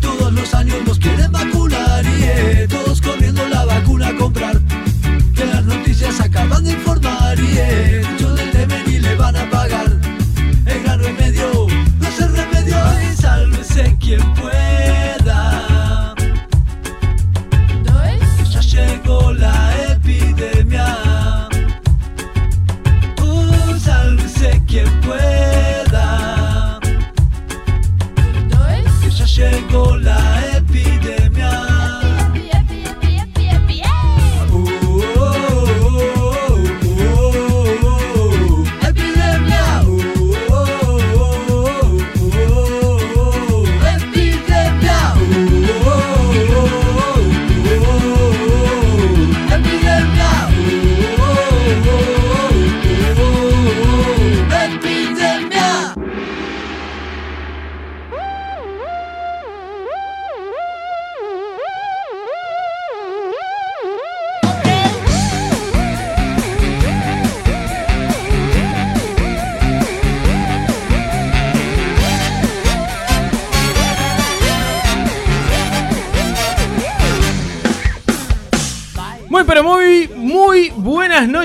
Todos los años nos quieren vacunar. Yeah, todos corriendo la vacuna a comprar. Que las noticias acaban de informar.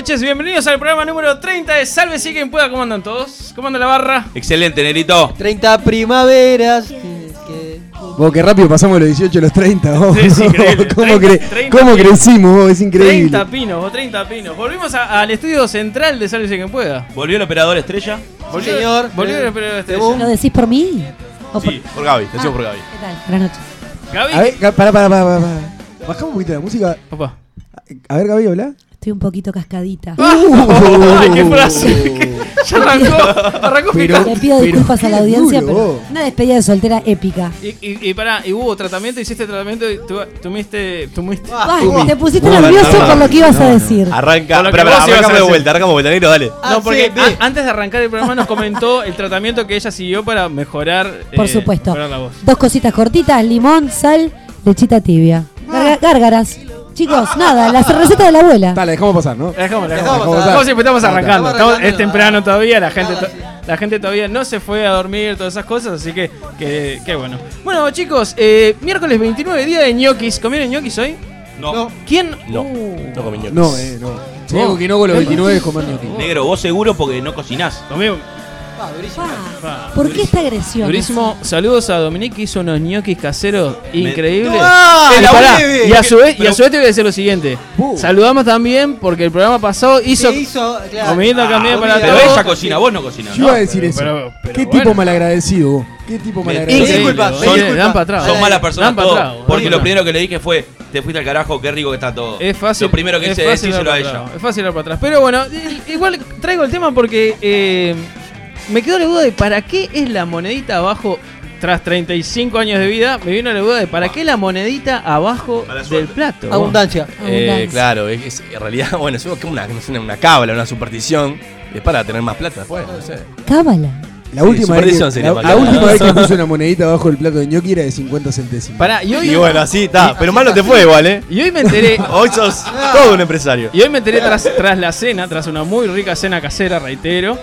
Noches. Bienvenidos al programa número 30 de Salve si quien pueda. ¿Cómo andan todos? ¿Cómo anda la barra? Excelente, Nerito. 30 primaveras. que- Vos, qué rápido pasamos los 18 a los 30. Vos. Sí, es increíble. ¿Cómo, 30, cre- 30 cómo pinos. crecimos? Vos? Es increíble. 30 pinos, o 30 pinos. Volvimos a- al estudio central de Salve si quien pueda. Volvió el operador estrella. Volvió, señor. Volvió Eh, el operador de estrella. ¿Lo decís por mí? ¿O por- Sí, por Gaby, te decimos por Gaby. ¿Qué tal? Buenas noches. Gaby. A ver, pará, pará, pará, pará, pará. Bajamos un poquito la música. Opa. A ver, Gaby, habla. Estoy un poquito cascadita. Ay, qué frase. Ya arrancó. Arrancó Pero-. Le pido pero disculpas a la audiencia, duro, pero una despedida de soltera épica. Y, y, y pará, y hubo tratamiento, hiciste tratamiento y tu, tuviste. tuviste Ay, te pusiste nervioso no, no, por lo que ibas no, a decir. Arranca. Ibas a arrancamos de vuelta, arrancamos de vuelta, Nerito, dale. Ah, No, porque sí, ve. a- antes de arrancar el programa nos comentó el tratamiento que ella siguió para mejorar. Por eh, supuesto. mejorar la voz. Dos cositas cortitas, limón, sal, lechita tibia. Garga- gárgaras. Chicos, nada, la receta de la abuela. Dale, dejamos pasar, ¿no? La dejamos, la Dejamos dejamos. pasar. Como siempre estamos arrancando. estamos Estamos- es temprano todavía, la gente, la gente todavía no se fue a dormir, todas esas cosas, así que, que, que bueno. Bueno, chicos, eh, miércoles 29, día de ñoquis. ¿Comieron ñoquis hoy? No, ¿Quién? no, Uh, no comí ñoquis. No, eh, no. Hay algo que no con los 29 es comer ñoqui. Negro, vos seguro porque no cocinás. comí- Ah, durísimo. pa, ¿Por qué esta agresión? Durísimo. Saludos a Dominique que hizo unos ñoquis caseros increíbles. ¡Ah, Y, la pará, breve! y a su vez, y a su vez te voy a decir lo siguiente. Uh. Saludamos también porque el programa pasado hizo Se hizo, claro. comida también Ah, para comida. Pero ella cocina, vos no cocinás. Yo iba a decir eso. pero- pero Qué bueno. tipo malagradecido vos. Qué tipo malagradecido. Sin culpa, Oye, sin le culpa. dan para atrás. Son malas personas todos. Porque lo primero que le dije fue, te fuiste al carajo, qué rico que está todo. Es fácil. Lo primero que hice es decírselo a ella. Es fácil dar para atrás. Pero bueno, igual traigo el tema porque eh, me quedó la duda de para qué es la monedita abajo. Tras 35 años de vida, me vino la duda de para qué la monedita abajo del plato. Abundancia. Eh, Abundancia. claro, es, es- en realidad, bueno, es como una, sé, una cábala, una superstición. Es para tener más plata después, no sé. Cábala. La Sí, última, vez que, superstición sería la, para la última vez que puse una monedita abajo del plato de ñoqui era de 50 centésimos. Pará, y hoy, Y bueno, así está. Pero mal no te fue igual, ¿eh? y hoy me enteré. Hoy sos todo un empresario. Y hoy me enteré tras, tras la cena, tras una muy rica cena casera, reitero,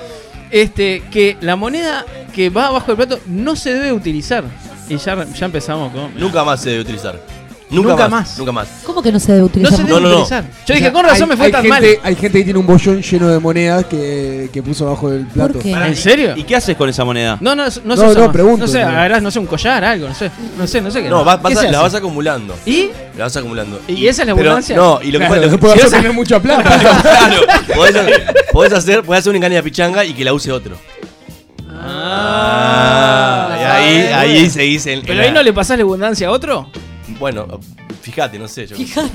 este, que la moneda que va abajo del plato no se debe utilizar. Y ya, ya empezamos con. Nunca más se debe utilizar. Nunca, Nunca más, más. Nunca más. ¿Cómo que no se debe No utilizar? se más? debe No, no, no. utilizar. Yo O dije, sea, con razón hay- me fue tan gente, mal. Hay gente que tiene un bollón lleno de monedas que, que puso abajo del plato. qué? Pará, ¿En ¿y- serio? ¿Y qué haces con esa moneda? No, no, no, se No, usa no, más. pregunto, No sé, harás, no sé, un collar, algo, no sé. No sé, no sé qué. No, vas, vas ¿Qué a- se la vas acumulando. ¿Y? La vas acumulando. ¿Y esa es la Pero, abundancia? No, y lo que Claro, pasa- no puedo si hacer vas a- tener mucha plata. claro, podés, podés hacer, podés hacer un engaño de pichanga y que la use otro. Ah, y ahí, ahí se dice. ¿Pero ahí no le pasás la abundancia a otro? Bueno, fíjate, no sé. Yo, Fíjate.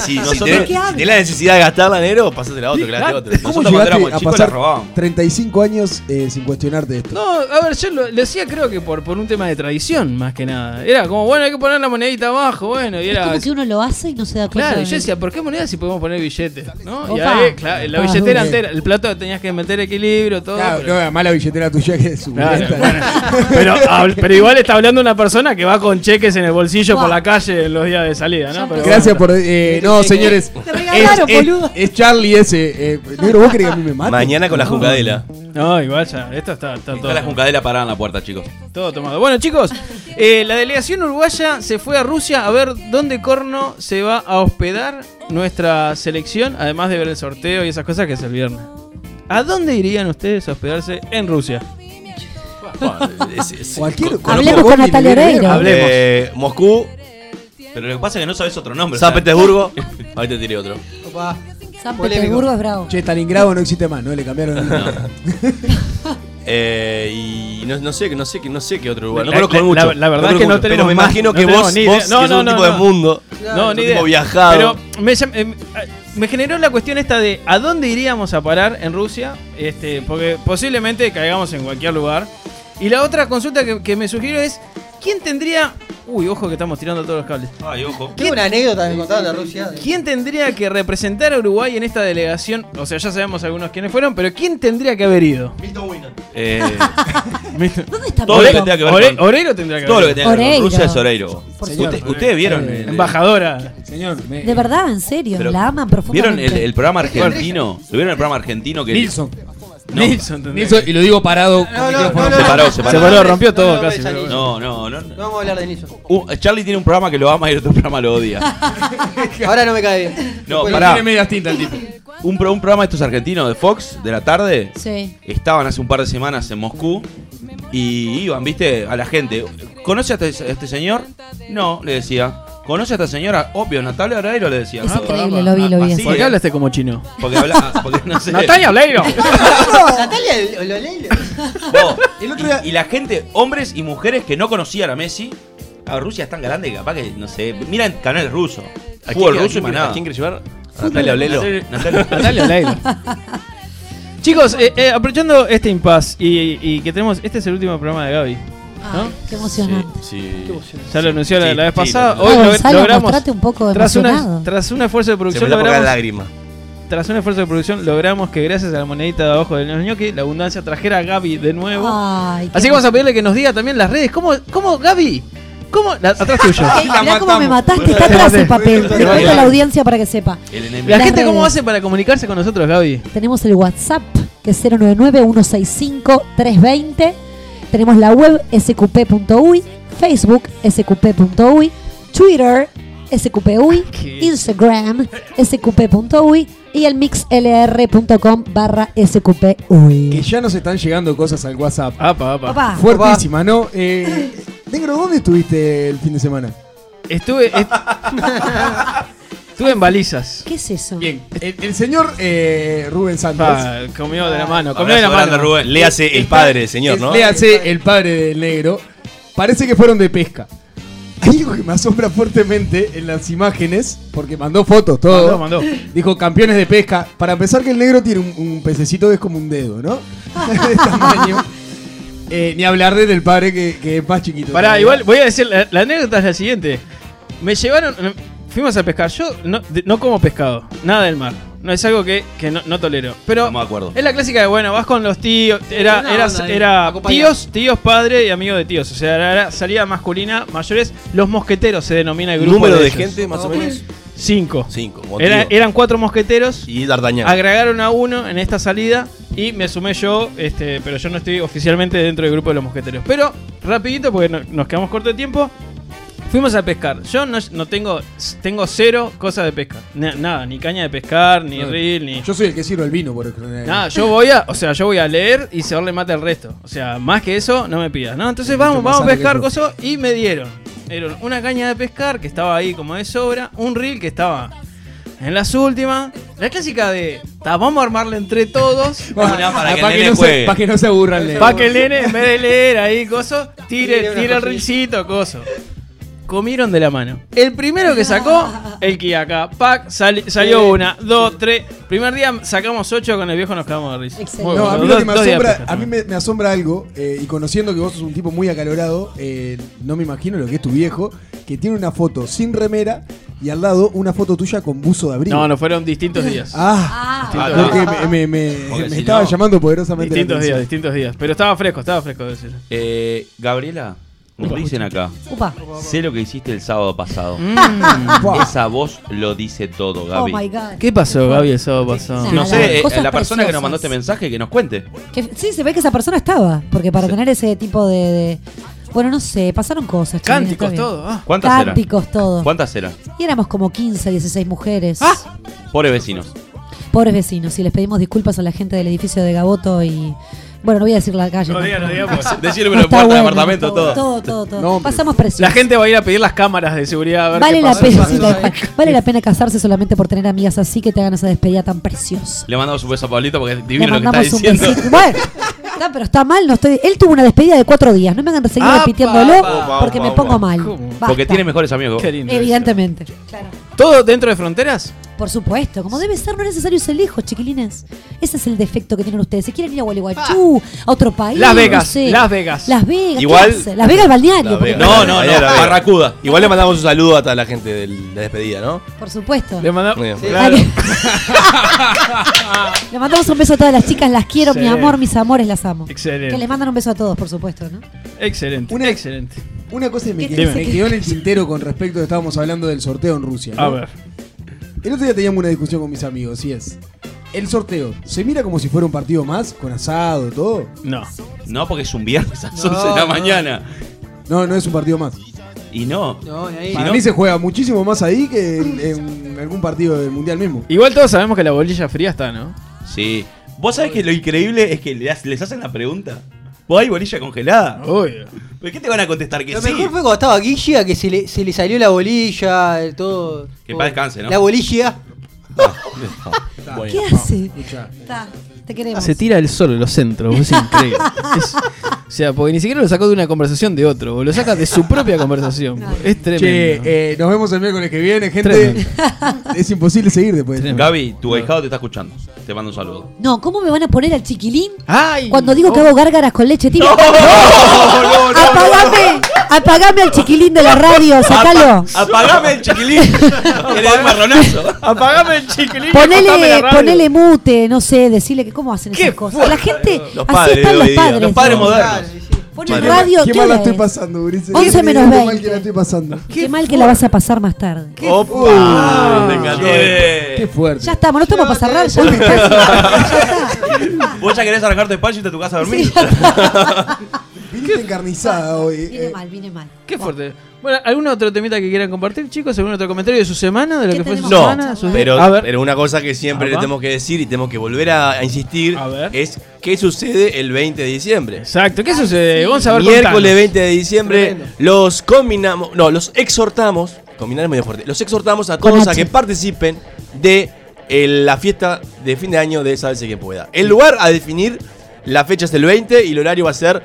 si, si Nosotros- tenés, la necesidad de gastarla, negro, pasásela a otro, que la otro. ¿Cómo Nosotros cuando llegaste éramos a chicos pasar la robábamos. 35 años eh, sin cuestionarte esto? No, a ver, yo lo, lo decía creo que por, por un tema de tradición, más que nada. Era como, bueno, hay que poner la monedita abajo, bueno, y Es era... como que uno lo hace y no se da cuenta. Claro, y de- yo decía, ¿por qué moneda si podemos poner billetes? ¿no? Y Opa. ahí, claro, la billetera entera, el plato tenías que meter equilibrio, todo. Claro, pero- no, además la billetera tuya que es su Claro, bueno. pero, pero igual está hablando una persona que va con cheques en el bolsillo por la calle en los días de salida, ¿no? Pero Gracias bueno. por. eh, no, señores. Te regalaron, es, boludo. es, es Charlie ese. Eh, negro, ¿vos querés que a mí me mate? Mañana con la juncadela. No, igual ya, esto está, está todo, Está la juncadela parada en la puerta, chicos. todo tomado. Bueno, chicos, eh, la delegación uruguaya se fue a Rusia a ver dónde corno se va a hospedar nuestra selección, además de ver el sorteo y esas cosas que es el viernes. ¿A dónde irían ustedes a hospedarse en Rusia? Es- es- Cualquier. Hablemos con Natalia Oreiro. Hablemos. Eh, Moscú, Pero lo que pasa es que no sabes otro nombre. San o sea, Petersburgo. Ahí te tiré otro. Opa. San. Petersburgo es bravo. Che, Stalingrado no existe más, ¿no? Le cambiaron el nombre. Eh, y no, no sé, no sé, no sé qué otro lugar. No conozco la- mucho. la- la verdad es que no tenemos Pero me más- imagino no que vos, ni vos. No, que sos no, un no, tipo no. de mundo. no, ni tipo idea. viajado. Pero me, a- me generó la cuestión esta de a dónde iríamos a parar en Rusia, este, porque posiblemente caigamos en cualquier lugar. Y la otra consulta que, que me sugirió es, ¿quién tendría... Uy, ojo que estamos tirando todos los cables. Ay, ojo. Tengo una anécdota que me contaron de Rusia. ¿Quién tendría que representar a Uruguay en esta delegación? O sea, ya sabemos algunos quiénes fueron, pero ¿quién tendría que haber ido? Eh, ¿Dónde está Todo lo que Milton? que ver Ore- con- Oreiro tendría que todo lo haber que ido. tenga que ver con Oreiro. Rusia es Oreiro. Por Ustedes vieron. el- Embajadora. Señor, me- De verdad, en serio, Pero, la aman ¿Vieron profundamente. el, el programa argentino? ¿Lo vieron el programa argentino que Nilsson. No. Nilsson Nilsson, y lo digo parado. No, no, no, micrófono. no, Se paró, se paró. Se paró, rompió todo no, casi. no, No, no, no. No vamos a hablar de Nilsson. Uh, Charlie tiene un programa que lo ama y el otro programa lo odia. Ahora no me cae bien. No, pará. Tiene medias tintas el tipo. Un, pro- un programa de estos argentinos de Fox de la tarde. Sí. Estaban hace un par de semanas en Moscú y iban, viste, a la gente. ¿Conoce a este, a este señor? No, le decía. ¿Conoce a esta señora? Obvio, Natalia Oreiro le decía. Es Ah, increíble, lo vi, lo vi. ¿Por qué hablaste como chino? Porque habla, porque no sé. Natalia Oreiro. Natalia. No, El día- y, y la gente, hombres y mujeres que no conocían a Messi. A Rusia es tan grande que capaz que, no sé, miran canales rusos. ¿A quién, ruso y quién- más a nada. quién quieres llevar? Natalia Olelo. Natalia- Natalia Oreiro. Chicos, eh, eh, aprovechando este impasse y, y que tenemos, este es el último programa de Gaby. Ay, qué emocionante. Sí, sí. Ya lo anunció la, Sí, la vez sí, pasada. Hoy lo- Gonzalo, logramos, mostrate un poco tras, emocionado. una, tras un esfuerzo de Se producción, me la poca logramos, lágrima. tras un esfuerzo de producción, logramos que gracias a la monedita de abajo del ñoqui, la abundancia trajera a Gaby de nuevo. Ay, qué Así que vamos a pedirle que nos diga también las redes. ¿Cómo, cómo Gaby? ¿Cómo? La- atrás tuyo. Mirá cómo me mataste, está atrás el papel. Te cuento a la audiencia para que sepa. El enemigo. La Las gente, ¿cómo redes. hace para comunicarse con nosotros, Gaby? Tenemos el WhatsApp, que es 099-165-320. Tenemos la web sqp.uy, Facebook sqp.uy, Twitter sqp.uy. Instagram sqp.uy y el mixlr.com barra sqp.uy. Que ya nos están llegando cosas al WhatsApp. Apa, apa. Papá, Fuertísima, ¿no? Eh, Negro, ¿dónde estuviste el fin de semana? Estuve. est- Estuve en balizas. ¿qué es eso? Bien, el, el señor eh, Rubén Santos. Pa, comió de la mano, comió de la mano. Rubén. Léase el padre del señor, ¿no? Léase el padre del negro. Parece que fueron de pesca. Hay algo que me asombra fuertemente en las imágenes, porque mandó fotos, todo. Mandó, mandó. Dijo campeones de pesca. Para empezar que el negro tiene un, un pececito que es como un dedo, ¿no? de tamaño. Eh, ni hablar de del padre que, que es más chiquito. Pará, todavía. igual voy a decir, la, la anécdota es la siguiente. Me llevaron, fuimos a pescar. Yo no, de- no como pescado, nada del mar. No es algo que, que no, no tolero. Pero Estamos de acuerdo. es la clásica de, bueno, vas con los tíos. Era, una era, onda ahí, era tíos, tíos, padre y amigo de tíos. O sea, era, era salida masculina, mayores. Los mosqueteros se denomina el grupo. Número de ellos. gente, más o menos. Cinco. Cinco. Era- eran cuatro mosqueteros. Y D'Artagnan. Agregaron a uno en esta salida y me sumé yo, este, pero yo no estoy oficialmente dentro del grupo de los mosqueteros. Pero, rapidito, porque no- nos quedamos corto de tiempo, Fuimos a pescar. Yo no, no tengo tengo cero cosas de pesca. Na- nada, ni caña de pescar, ni No, reel, ni. Yo soy el que sirve el vino, por ejemplo. Nada, yo voy a, o sea, yo voy a leer y se le mata el resto. O sea, más que eso, no me pidas, ¿no? Entonces vamos, más vamos a sano que pescar yo. cosas y me dieron. Dieron una caña de pescar que estaba ahí como de sobra, un reel que estaba en las últimas, la clásica de, "Ta, vamos a armarle entre todos. Para que el para, nene que no se, juegue. pa' que no se aburran. Para que el nene, en vez de leer ahí, coso, tire, Tire una tire el cosita. rilcito, coso. Comieron de la mano. El primero que sacó, el Kiyaka. Pac, sali- salió una, dos, tres. Primer día sacamos ocho, con el viejo nos quedamos de risa. Excelente. Muy No, a bueno, mí lo dos- que me dos días de asombra, pesca, a mí me, me asombra algo, eh, y conociendo que vos sos un tipo muy acalorado, eh, no me imagino lo que es tu viejo, que tiene una foto sin remera y al lado una foto tuya con buzo de abrigo. No, no fueron distintos días. Ah, Ah, que me, me- me- Porque me si estaba no- llamando poderosamente. la distintos días, atención. distintos días. Pero estaba fresco, estaba fresco decir. Eh, Gabriela, nos dicen acá. Upa. Sé lo que hiciste el sábado pasado. Buah. Esa voz lo dice todo, Oh Gaby. my god. ¿Qué pasó, Gaby, el sábado pasado? No sé, eh, la persona que nos mandó este mensaje que nos cuente. Que- sí, se ve que esa persona estaba. Porque para tener ese tipo de. de- bueno, no sé, pasaron cosas. Cánticos, bien. todo. ah. ¿Cuántas eran? Cánticos, todo. ¿Cuántas eran? Y éramos como 15, 16 mujeres. Pobres vecinos. Pobres vecinos. Y les pedimos disculpas a la gente del edificio de Gaboto y. Bueno, no voy a decir la calle. No diga, no diga, tampoco. porque Decirle No en está puerta bueno, apartamento, todo. Todo, todo, todo. Pasamos presión. La gente va a ir a pedir las cámaras de seguridad a ver Vale qué la, pasa. pena, sí, vale la pena casarse solamente por tener amigas así que te hagan esa despedida tan preciosa. Le mandamos un beso a Pablito porque es Le divino lo que está mandamos un diciendo. Bueno, está, pero está mal, no estoy. Él tuvo una despedida de cuatro días. No me hagan seguir repitiéndolo porque me pongo mal. Porque tiene mejores amigos. Qué lindo. Evidentemente. Claro. ¿Todo dentro de fronteras? Por supuesto, como debe ser, no es necesario ser lejos, chiquilines. Ese es el defecto que tienen ustedes. Se quieren ir a Gualeguaychú, a otro país. Las no Vegas, sé. Las Vegas. Las Vegas. ¿qué Igual-? Las Vegas, el balneario. Vegas. No, no. Barracuda. Igual le mandamos un saludo a toda la gente de la despedida, ¿no? Por supuesto. Le mandamos. Muy bien. Claro. Le mandamos un beso a todas las chicas, las quiero, Sí. mi amor, mis amores, las amo. Excelente. Que les mandan un beso a todos, por supuesto, ¿no? Excelente. Una- Excelente. Una cosa que me, ¿Qué quedó- me quedó en el tintero con respecto a que estábamos hablando del sorteo en Rusia. ¿no? A ver. El otro día teníamos una discusión con mis amigos, y es. El sorteo, ¿se mira como si fuera un partido más? Con asado, todo. No. No, porque es un viernes a las No, 11 de la no. mañana. No, no es un partido más. Y no. No, y ahí. Para no? mí se juega muchísimo más ahí que en, en algún partido del mundial mismo. Igual todos sabemos que la bolilla fría está, ¿no? Sí. ¿Vos sabés que lo increíble es que les hacen la pregunta? ¿Vos hay bolilla congelada? Obvio. ¿Por qué te van a contestar que Lo sí? mejor fue cuando estaba Guilla, que se le, se le salió la bolilla, el todo. Que paz descanse, ¿no? La bolilla. ¿Qué hace? Escuchá. Está, te queremos. Se tira el sol en los centros, es increíble. Es- o sea, porque ni siquiera lo sacó de una conversación de otro, lo saca de su propia conversación. Es tremendo. Che, eh, nos vemos el miércoles que viene, gente. Tremendo. es imposible seguir después. Tremendo. Gaby, tu ahijado te está escuchando. Te mando un saludo. No, ¿cómo me van a poner al chiquilín ¡Ay! cuando digo que hago gárgaras con leche tibia? ¡Apagame! ¡Apagame al chiquilín de la radio! ¡Sacalo! ¡Apagame el chiquilín! ¡Eres un marronazo! Apagame el chiquilín. Ponele, ponele mute, no sé, decirle que cómo hacen esas cosas. La gente, Los así padres están los padres. los padres ¿no? modernos. Claro, sí, sí. Ponen Qué- radio, Qué ¿qué mal la hora estoy es? pasando, Ulises. 11 Qué menos mal 20. que la estoy pasando. Qué mal que la vas a pasar más tarde. ¡Opa! Me encantó. Qué fuerte. Ya estamos, no estamos para cerrar, ya. ¿Vos ya querés arrancar tu despacho y irte a tu casa a dormir? Viniste encarnizada hoy. Vine eh. mal, vine mal. Qué fuerte. Bueno, ¿algún otro temita que quieran compartir, chicos? ¿Algún otro comentario de su semana? ¿De lo ¿Qué que fue su No, semana? Su- pero, pero una cosa que siempre le tenemos que decir y tenemos que volver a, a insistir A ver. es qué sucede el 20 de diciembre. Exacto. ¿Qué sucede? Vamos a ver Miércoles contanos. 20 de diciembre Tremendo. los combinamos, no, los exhortamos, combinar es medio fuerte, los exhortamos a todos a que participen de eh, la fiesta de fin de año de Sálvese quien pueda. El lugar a definir, la fecha es el 20 y el horario va a ser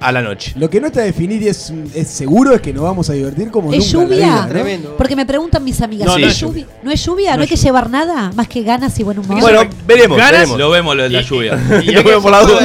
a la noche. Lo que no está definido y es, es seguro es que nos vamos a divertir como ¿Es nunca en la lluvia? vida, ¿no? Tremendo. Porque me preguntan mis amigas, No, ¿es, no es lluvia? ¿No es lluvia? ¿No, hay que llevar nada? Más que ganas y buen humor. Bueno, veremos, Ganas, veremos. Lo vemos lo de la lluvia. Y Lo vemos por la duda.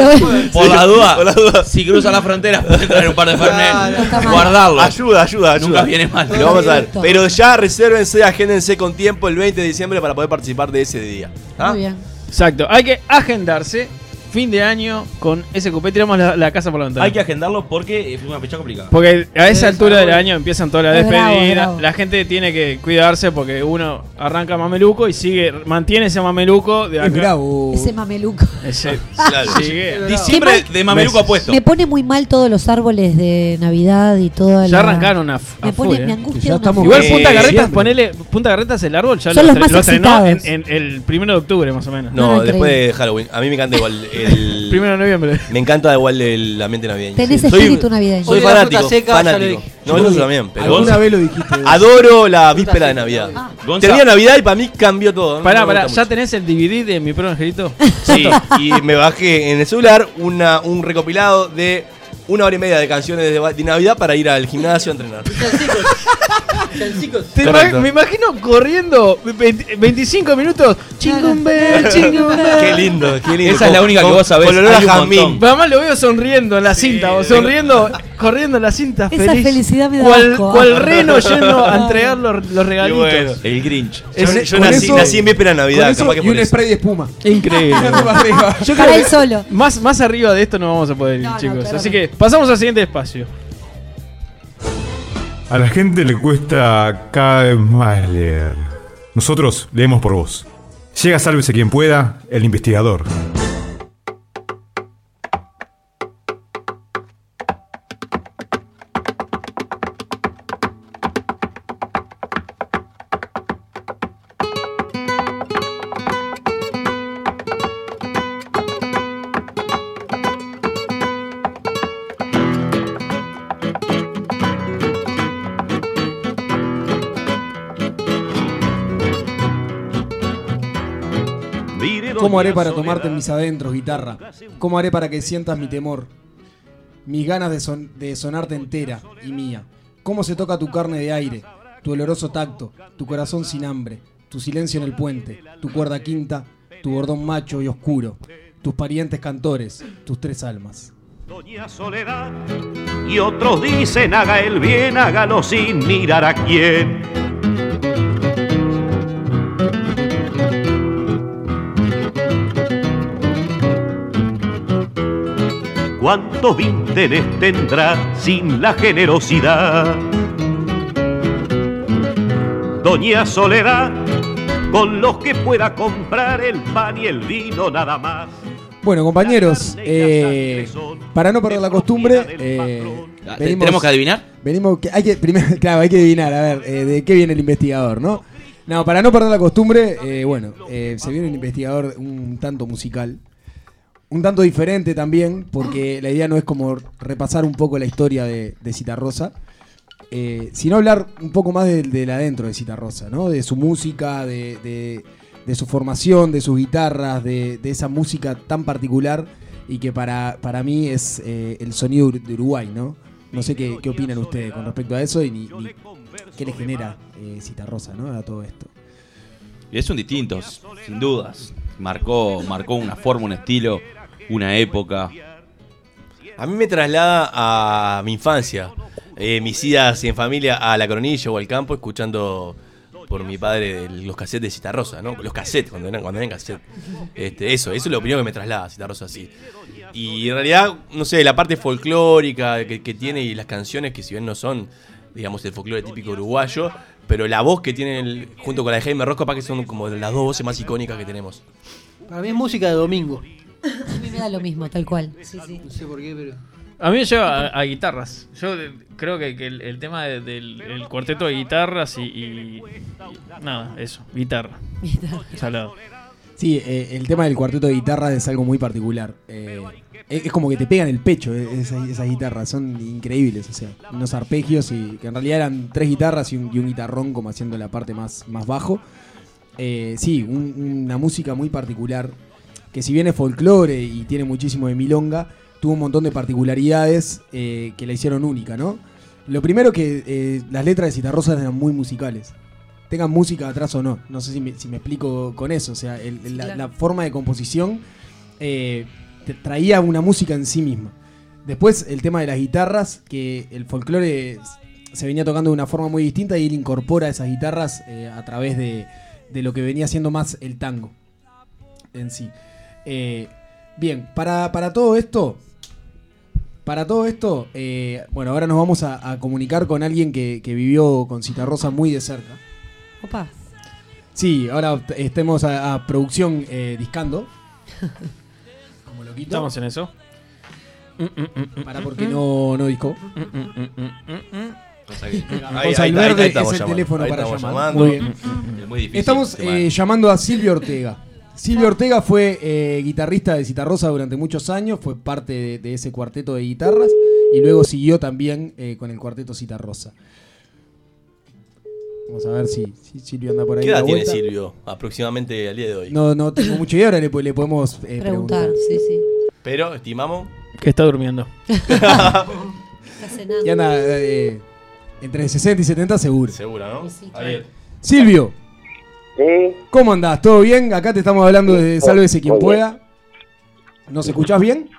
Por la duda, Por la duda. si cruza la frontera, puede traer un par de. Fernet. Está mal. Guardarlo. Ayuda, ayuda, ayuda. Nunca viene mal. Lo vamos a ver. Perfecto. Pero ya resérvense, agéndense con tiempo el 20 de diciembre para poder participar de ese día. ¿Ah? Muy bien. Exacto. Hay que agendarse. Fin de año con ese cupé tiramos la, la casa por la ventana. Hay que agendarlo porque es una fecha complicada. Porque a esa Es altura del año empiezan todas las despedidas. La gente tiene que cuidarse porque uno arranca mameluco y sigue, mantiene ese mameluco de acá. Es bravo. Ese mameluco. Ese- Claro. sigue. Diciembre de Mameluco apuesto. Me pone muy mal todos los árboles de Navidad y toda la. Ya arrancaron a, a Me full, pone, eh. me angustia. Ya una estamos- Igual Eh, Punta Carretas, siempre. ponele Punta Carretas el árbol ya Son lo, los más lo estrenó en, en el primero de octubre más o menos. No, No, después increíble. de Halloween. A mí me encanta igual el. Primero de noviembre. Me encanta igual el ambiente navideño. Tenés sí. espíritu navideño. Soy de la fanático. seca. No, yo también. Pero Alguna vez lo dijiste. adoro la víspera de Navidad. Gonza- Termina Navidad y para mí cambió todo. ¿no? Pará, pará, ¿ya tenés el DVD de mi pro angelito? Sí, y me bajé en el celular una, un recopilado de una hora y media de canciones de, de Navidad para ir al gimnasio a entrenar. Te Correcto. ima- me imagino corriendo 20 25 minutos. Chingum bell, chingum bell. Qué lindo, qué lindo. Esa es la única que vos sabés, Con olor a hay un jazmín. montón. Lo veo sonriendo en la cinta, o sonriendo, corriendo en la cinta, Esa feliz. felicidad me da cual, asco. cual reno yendo a entregar los, regalitos. bueno. El Grinch. Yo, Es- yo con nací, eso- nací en víspera de Navidad, eso capaz que y un eso. spray de espuma. Increíble. Yo Para él solo. Más, más arriba de esto no vamos a poder ir, No, chicos. Así que pasamos al siguiente espacio. A la gente le cuesta cada vez más leer. Nosotros leemos por vos. Llega Sálvese quien pueda, el investigador. Haré para tomarte en mis adentros, guitarra? ¿Cómo haré para que sientas mi temor? Mis ganas de, son- de sonarte entera y mía. ¿Cómo se toca tu carne de aire? Tu oloroso tacto, tu corazón sin hambre, tu silencio en el puente, tu cuerda quinta, tu bordón macho y oscuro, tus parientes cantores, tus tres almas. Doña Soledad y otros dicen haga el bien, hágalo sin mirar a quién. ¿Cuántos vínteres tendrá sin la generosidad? Doña Soledad, con los que pueda comprar el pan y el vino nada más. Bueno, compañeros, eh, para no perder la costumbre, eh, Ah, venimos- ¿Tenemos que adivinar? Venimos, que hay que, primero, claro, hay que adivinar, a ver, eh, de qué viene el investigador, ¿no? No, para no perder la costumbre, eh, bueno, eh, se viene un investigador un tanto musical, un tanto diferente también, porque la idea no es como repasar un poco la historia de, de Citarrosa, eh, sino hablar un poco más del de adentro de Citarrosa, ¿no? De su música, de, de- de su formación, de sus guitarras, de, esa música tan particular y que para, para mí es eh, el sonido de Uruguay, ¿no? No sé qué, opinan ustedes con respecto a eso y ni, qué le genera eh, Citarrosa, ¿no? A todo esto. Y son distintos, sin dudas. Marcó, marcó una forma, un estilo, una época. A mí me traslada a mi infancia. Eh, mis idas en familia a la coronilla o al campo escuchando por mi padre los cassettes de Citarrosa, ¿no? Los cassettes, cuando eran, cuando eran cassettes. Este, eso, eso es lo primero que me traslada a Citarrosa así. Y en realidad, no sé, la parte folclórica que, que tiene y las canciones que si bien no son, digamos, el folclore típico uruguayo, pero la voz que tiene el- junto con la de Jaime Rosco, para que son como las dos voces más icónicas que tenemos. Para mí es música de domingo. Me da lo mismo, tal cual. Sí, sí. No sé por qué, pero. A mí me lleva a, a guitarras. Yo creo que, que el, el tema de- del el cuarteto de guitarras y, y- y- Nada, eso, guitarra. Salado. Sí, eh, el tema del cuarteto de guitarras es algo muy particular. Eh, es, es como que te pegan el pecho eh, esas, esas guitarras, son increíbles, o sea, unos arpegios y que en realidad eran tres guitarras y un, y un guitarrón como haciendo la parte más, más bajo. Eh, sí, un- una música muy particular que si bien es folclore y tiene muchísimo de milonga, tuvo un montón de particularidades eh, que la hicieron única, ¿no? Lo primero que eh, las letras de Citarrosa eran muy musicales. Tengan música atrás o no. No sé si me, si me explico con eso. O sea, el- el- la, forma de composición eh, traía una música en sí misma. Después el tema de las guitarras, que el folclore se venía tocando de una forma muy distinta y él incorpora esas guitarras eh, a través de, de lo que venía siendo más el tango en sí. Eh, Bien, para, para todo esto, para todo esto, eh, bueno, ahora nos vamos a, a comunicar con alguien que, que vivió con Citarrosa muy de cerca. Opa. Sí, ahora estemos a, a producción eh, discando. Como loquito. Estamos en eso. Para porque no, no disco. Ahí- Verde es el teléfono Ahí para llamar. llamando. Muy bien. Es muy difícil. Estamos este eh, llamando a Silvio Ortega. Silvio Ortega fue eh, guitarrista de Citarrosa durante muchos años, fue parte de, de ese cuarteto de guitarras y luego siguió también eh, con el cuarteto Citarrosa. Vamos a ver si, si Silvio anda por ahí. ¿Qué edad tiene. Silvio aproximadamente al día de hoy? No, no tengo mucha idea, ahora le, po- le podemos eh, Preguntar, preguntar. sí, sí. Pero estimamos. Que está durmiendo. Está cenando. Y anda eh, entre 60 y 70 seguro. Seguro, ¿no? Sí, bien. Silvio, Sí, ¿cómo andás? ¿Todo bien? Acá te estamos hablando de Sálvese quien pueda. ¿Nos escuchás bien?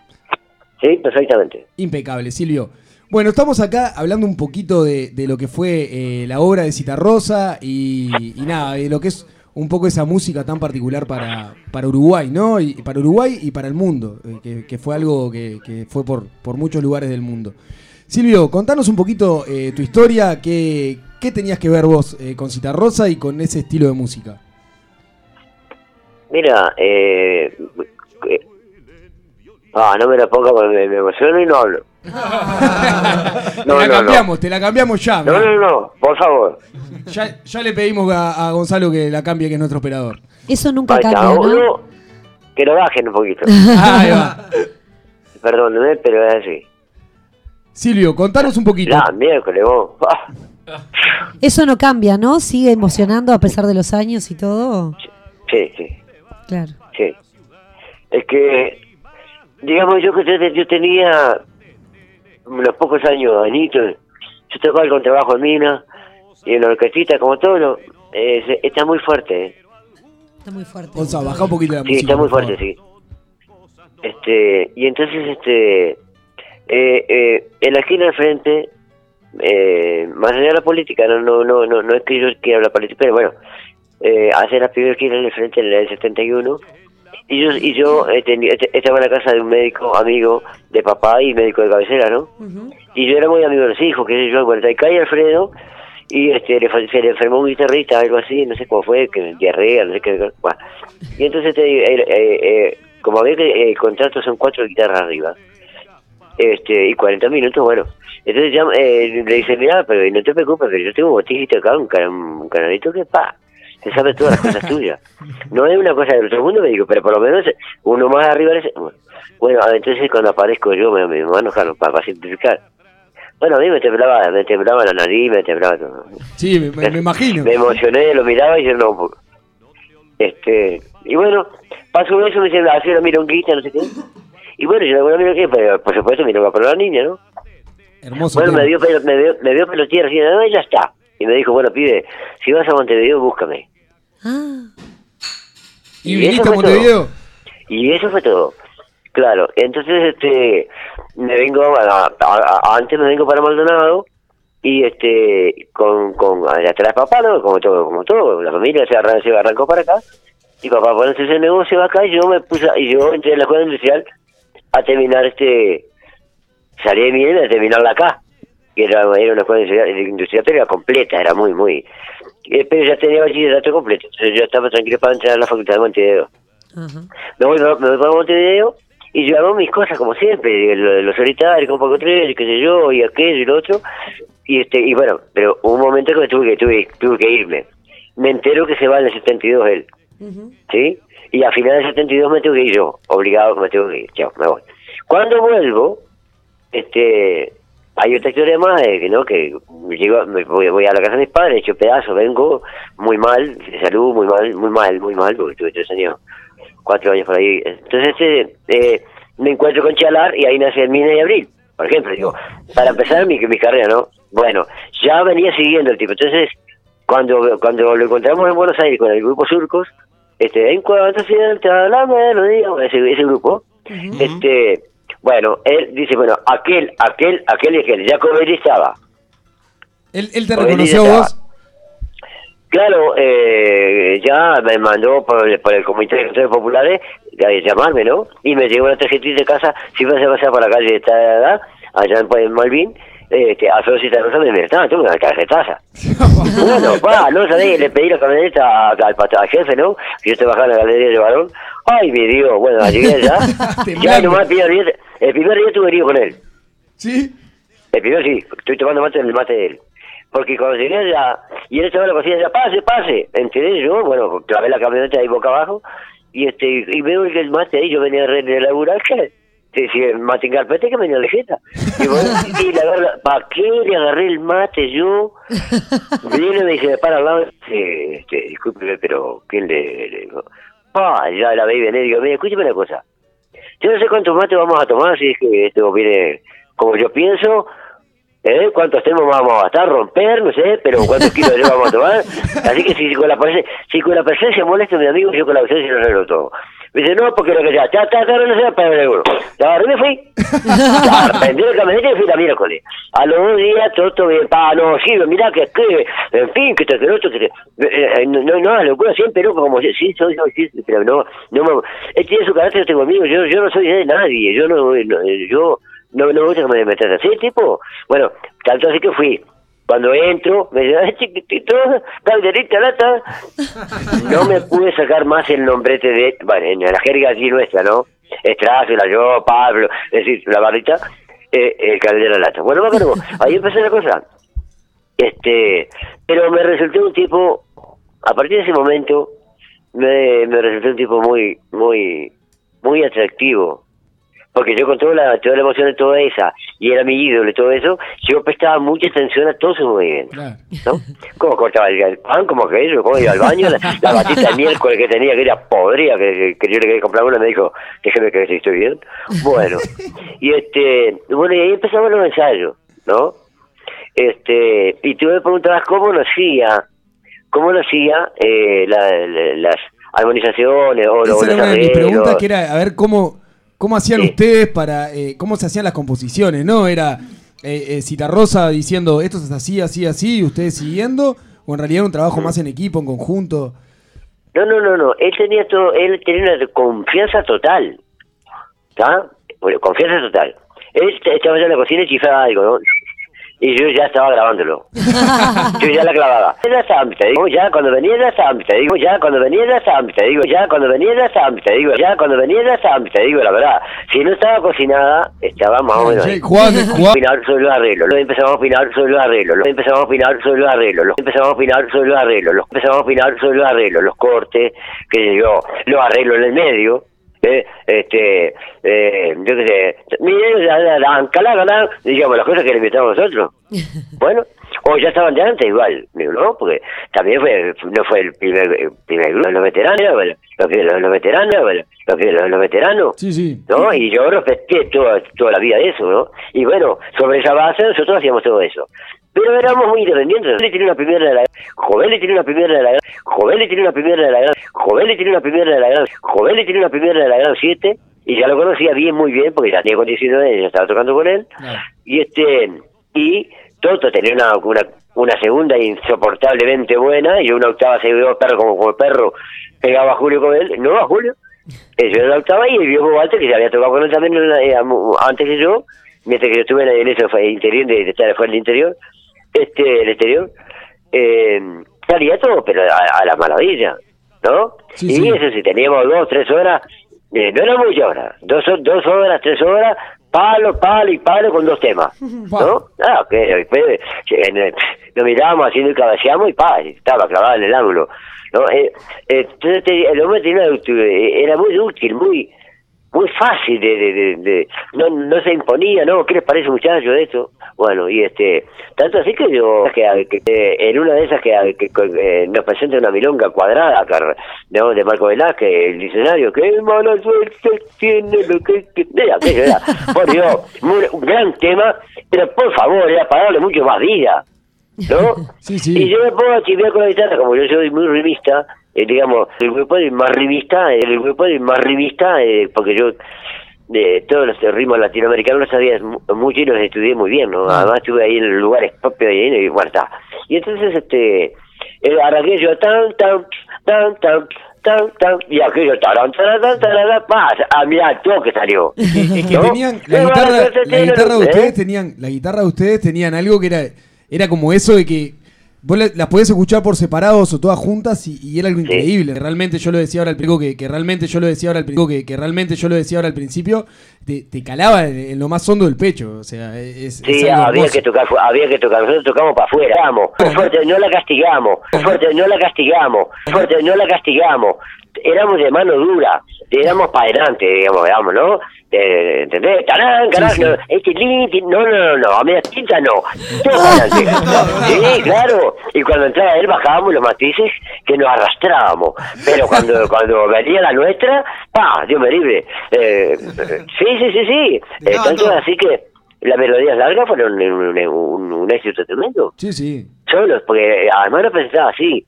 sí, perfectamente. Impecable, Silvio. Bueno, estamos acá hablando un poquito de, de lo que fue eh, la obra de Citarrosa y, y nada, de lo que es un poco esa música tan particular para, para Uruguay, ¿no? Y para Uruguay y para el mundo, eh, que, que fue algo que, que fue por, por muchos lugares del mundo. Silvio, contanos un poquito eh, tu historia, qué, qué tenías que ver vos eh, con Citarrosa y con ese estilo de música. Mira, eh, eh, ah, no me la ponga porque me, me emociono y no hablo. te la no, no. cambiamos, te la cambiamos ya. No, no, no, por favor. Ya, ya le pedimos a, a Gonzalo que la cambie, que es nuestro operador. Eso nunca cambia, que lo bajen un poquito. Ahí va. Perdóneme, pero es así. Silvio, contanos un poquito. La miércoles, vos. Eso no cambia, ¿no? Sigue emocionando a pesar de los años y todo. Sí, sí, Claro. sí. Es que, digamos, yo que yo tenía unos pocos años, añitos, yo tocaba el contrabajo en mina y en la orquestita, como todo, lo- eh, está muy fuerte, ¿eh? Está muy fuerte. Gonzalo, baja un poquito la Sí, música. está muy fuerte, sí. Este, y entonces, este, eh, eh, en la esquina al frente, eh, más allá de la política, no, no, no, no, no es que yo quiera hablar política, pero bueno, eh, hace la primera esquina en el frente en el 71, y yo, y yo eh, tenía- este- estaba en la casa de un médico amigo de papá y médico de cabecera, ¿no? Y yo era muy amigo de los hijos, sé yo, bueno, y cae Alfredo, y este le, se le enfermó un guitarrista, algo así, no sé cómo fue, que diarrea, no sé qué, bueno. Y entonces, te digo, eh, eh, eh, como había que, el contrato son cuatro guitarras arriba, este y 40 minutos, bueno. Entonces ya, eh, le dice, mira, pero no te preocupes, pero yo tengo un botijito acá, un, can- un canalito que pa, se sabe todas las cosas tuyas. No es una cosa del otro mundo, me digo, pero por lo menos uno más arriba. le- Bueno, entonces cuando aparezco yo me, me voy a enojar para, para simplificar. Bueno, a mí me temblaba, me temblaba la nariz, me temblaba todo. Sí, me, me- me imagino. Me emocioné, lo miraba y yo no. po- Este, y bueno, pasó eso, me dice, así una mironguita, no sé qué. Y bueno, yo una mironguita, pero por supuesto, mironga para la niña, ¿no? Hermoso. Bueno, tema. me dio, pelo- me dio, me dio pelotilla así, no, ya está. Y me dijo, bueno, pibe, si vas a Montevideo, búscame. Ah, ¿Y y viniste eso a fue Montevideo? Y eso fue todo. Claro, entonces este me vengo a- a- a- antes me vengo para Maldonado y este con con atrás papá, ¿no? Como todo, como todo, la familia se arrancó, se arrancó para acá y papá pone ese negocio acá y yo me puse y yo entré en la escuela industrial a terminar este salí de mi a terminarla acá que era, era una escuela industrial, pero era completa, era muy, muy eh, pero ya tenía bachillerato completo, entonces yo estaba tranquilo para entrar a la facultad de Montevideo ajá. me voy, me voy para Montevideo y yo hago mis cosas como siempre, lo, lo solitario, con Paco Tres, qué sé yo, y aquello y lo otro. Y este y bueno, pero un momento que tuve que tuve, tuve que irme. Me entero que se va en el 72 él, ¿sí? Y a final del 72 me tengo que ir yo, obligado, me tengo que ir, chao, me voy. Cuando vuelvo, este hay otra historia más de que no que llego me voy, voy a la casa de mis padres hecho pedazo vengo muy mal de salud muy mal muy mal muy mal porque tuve tres años cuatro años por ahí. Entonces eh, eh, me encuentro con Chalar y ahí nace el Mina y Abril por ejemplo. Digo para empezar mi, mi carrera no bueno ya venía siguiendo el tipo. Entonces cuando cuando lo encontramos en Buenos Aires con el grupo Surcos este en cuanto sienta la melodía ese, ese grupo este bueno él dice bueno aquel aquel aquel y aquel Jacobelli estaba ¿Él, él te reconoció ya vos? Claro, eh, ya me mandó por el, por el Comité de Electores Populares, eh, llamarme, ¿no? Y me llegó una tarjetita de casa, si vas a pasar por la calle esta allá en, en Malvin, este, a Flor Citarrosa me estaban tengo una tarjetaza. bueno, pa, no sabés, le pedí la camioneta al, al, al jefe, ¿no? Yo te bajaba en la galería de varón. Ay, mi Dios, bueno, llegué allá. ya nomás el primer día, el primer día tuve lío con él. ¿Sí? El primero sí, estoy tomando mate en el mate de él. Porque cuando llegué allá, y él estaba en la cocina, ya pase, pase. Entonces yo, bueno, clavé la camioneta ahí boca abajo, y este y veo que el mate ahí, yo venía de de laburar, que te decía, el mate en carpeta que venía de jeta. Y bueno, y la verdad, ¿para qué le agarré el mate yo? Viene y me dice, me para al lado, este, este, discúlpeme, pero ¿quién le, le? Ah, ya la veí venir, digo, mira, escúcheme una cosa. Yo no sé cuántos mates vamos a tomar, si es que esto viene como yo pienso, ¿eh? ¿Cuántos temas vamos a gastar? Romper, no sé, pero ¿cuántos kilos de vamos a tomar? Así que si con la presencia, si con la presencia molesta mi amigo, yo con la ausencia lo arreglo todo. Me dice, no, porque lo que ya, ya, ya, ya, no sé, para el euro. La agarré y me fui. Ya, Prendí la camioneta y fui la miércoles. A los dos días, todo, bien, pa, no, sí, mirá que, que, en fin, que te que otro, que te, eh, no, no, no, locura siempre, ¿no? Como, sí, soy, soy, sí, pero no, no me, él tiene su carácter, tengo conmigo, yo, yo no soy de nadie, yo no, no yo, no, no me gusta que me metas así, tipo. Bueno, tanto así que fui. Cuando entro, me dice, chiquitito, calderita lata. No me pude sacar más el nombrete de, bueno, en la jerga así nuestra, ¿no? Estrácula, yo, Pablo, es decir, la barrita, eh, el caldera lata. Bueno, acuerdo, ahí empezó la cosa. Este, pero me resultó un tipo, a partir de ese momento, me, me resultó un tipo muy, muy, muy atractivo porque yo con toda la, toda la emoción de toda esa, y era mi ídolo y todo eso, yo prestaba mucha atención a todos sus movimientos, ¿no? Cómo cortaba el, el pan, como que eso, cómo iba al baño, la, la batita de miércoles que tenía, que era podrida, que, que yo le quería comprar una, me dijo, déjeme que si estoy bien. Bueno, y este, bueno, y ahí empezamos los ensayos, ¿no? Este, y tú me preguntabas cómo lo hacía, cómo lo hacía eh, la, la- las armonizaciones o Esa era los una de mis arreglos. preguntas, que era, a ver, cómo, cómo hacían ustedes para, eh, cómo se hacían las composiciones, ¿no? Era eh, eh, Citarrosa diciendo, esto es así, así, así, y ustedes siguiendo, o en realidad era un trabajo más en equipo, en conjunto. No, no, no, no. Él tenía todo, él tenía una confianza total. ¿Está? Bueno, confianza total. Él estaba ya en la cocina y chiflaba algo, ¿no? Y yo ya estaba grabándolo. yo ya la clavaba. Ya estaba, te digo, ya cuando venía ya estaba, te digo, ya cuando venía ya estaba, te digo, ya cuando venía ya estaba, te digo, ya cuando venía ya estaba, te digo, la verdad. Si no estaba cocinada, estaba más o menos. Sí, ahí. Juan, Juan. sobre los arreglos, luego empezamos a opinar sobre los arreglos, luego empezamos a opinar sobre los arreglos, luego empezamos a opinar sobre los arreglos, luego empezamos a opinar sobre los arreglos, los cortes, que sé yo, los arreglos en el medio, eh, este, eh, yo qué sé, mire, la, la, digamos, las cosas que le invitamos nosotros. Bueno, o ya estaban de antes igual, ¿no? Porque también fue, no fue el primer, el primer grupo, los veteranos, bueno, los, los, los veteranos, bueno, los, los, los veteranos. Sí, sí. ¿no? Y yo respeté toda, toda la vida eso, ¿no? Y bueno, sobre esa base nosotros hacíamos todo eso. Pero éramos muy independientes. Jovelli tiene una primera de la Jovelli tiene una primera de la gran, Jovelli tiene una primera de la gran, Jovelli tiene una primera de la gran, Jovelli tiene una primera de la gran 7 y ya lo conocía bien, muy bien, porque ya tenía con 19 ya estaba tocando con él. Y este, y Toto tenía una, una, una segunda insoportablemente buena y una octava se dio perro como, como perro. Pegaba a Julio con él, no a Julio, eso era la octava y el viejo Walter que se había tocado con él también eh, antes que yo, mientras que yo estuve en eso fue el interior, de estar fue el interior, este, el exterior, eh, salía todo, pero a, a la maravilla, ¿no? Sí, y sí. eso si teníamos dos, tres horas, eh, no era muchas horas, dos, dos horas, tres horas, palo, palo y palo con dos temas, ¿no? Ah, que después eh, nos mirábamos haciendo y cabeceamos y pa, estaba clavado en el ángulo, ¿no? Eh, eh, entonces el hombre tenía era muy útil, muy muy fácil de, de, de, de- no, no se imponía, ¿no? ¿Qué les parece muchacho de esto? Bueno, y este, tanto así que yo, que, que- que en una de esas que, que- eh, nos presenta una milonga cuadrada, ¿no? De Marco Velázquez, el diccionario, que mala suerte tiene lo que, que era, era, por Dios, muy- un gran tema, pero por favor, era para darle mucho más vida, ¿no? Sí, sí. Y yo me pongo a chivear con la guitarra, como yo soy muy rimista, eh, digamos, el grupo de más rimista, el grupo de más rimista, eh, porque yo de todos los ritmos latinoamericanos los sabía mu- mucho y los estudié muy bien, ¿no? Además estuve ahí en lugares propios y, bueno, está. Y entonces, este, eh, arranqué yo tan, tan, tan, tan, tan, tan, y aquello, tarán, tarán, tarán, tarán, pa, a mí al toque salió. Es que ¿No? tenían la Eh, guitarra, la guitarra de ¿eh? ustedes tenían, la guitarra de ustedes tenían algo que era, era como eso de que vos la- las podés escuchar por separados o todas juntas y, y era algo increíble. Realmente yo lo decía ahora al principio que, que realmente yo lo decía ahora al principio que, que realmente yo lo decía ahora al principio te, te calaba en, en lo más hondo del pecho. O sea, es, es Sí, algo había hermoso. que tocar, había que tocar. Nosotros tocamos para afuera. Fuerte, no la castigamos. Fuerte, no la castigamos. Fuerte, no la castigamos. Éramos de mano dura. Éramos para adelante, digamos, digamos, ¿no? Eh, ¿Entendés? Tarán, carán, Sí, sí. no, este tin, no, no, no, no, a media tinta no. Todo para adelante. Sí, claro. Y cuando entraba él bajábamos los matices que nos arrastrábamos. Pero cuando, cuando venía la nuestra, pa, Dios me libre. Eh, sí, sí, sí, sí. Eh, tanto así que las melodías largas fueron un, un, un- un éxito tremendo. Sí, sí. Solos, porque además lo pensaba así.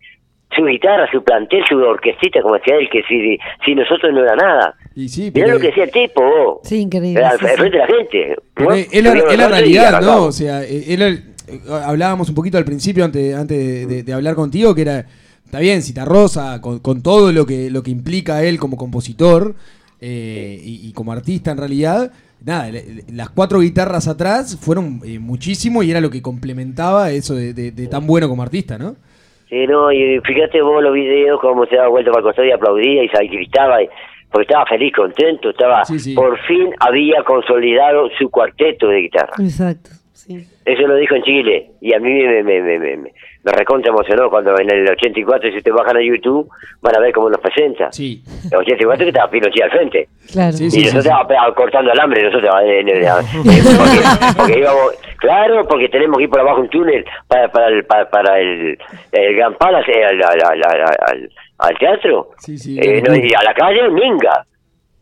Su guitarra, su plantel, su orquestita, como decía él, que si, si nosotros no era nada. Y sí, Mirá pero- lo que decía el tipo, vos. Sí, increíble. Era al sí, sí. frente de la gente. Pero ¿no? es es la, es realidad, ¿no? O sea, eh, el- eh, hablábamos un poquito al principio antes, antes de, de- de hablar contigo que era está bien Citarrosa con, con todo lo que lo que implica él como compositor eh, y, y como artista en realidad. Nada, las cuatro guitarras atrás fueron eh, muchísimo y era lo que complementaba eso de, de- de tan bueno como artista, ¿no? Sí, no, y fíjate vos los videos, cómo se daba vuelta para el costado y aplaudía y se gritaba, y- porque estaba feliz, contento, estaba, Sí, sí. por fin había consolidado su cuarteto de guitarra. Exacto. Sí. Eso lo dijo en Chile, y a mí me, me, me, me, me- me recontra emocionó cuando en el 84, si te bajan a YouTube, van a ver cómo nos presenta. Sí. El 84 que estaba Pinochet al frente. Claro. y nosotros estábamos cortando alambre, nosotros, eh, porque, porque íbamos, claro, porque tenemos que ir por abajo un túnel para, para el, para, para el, el Gran Palace, eh, al, al, al, al- al- al teatro, Sí, sí. Eh, no, y a la calle, minga,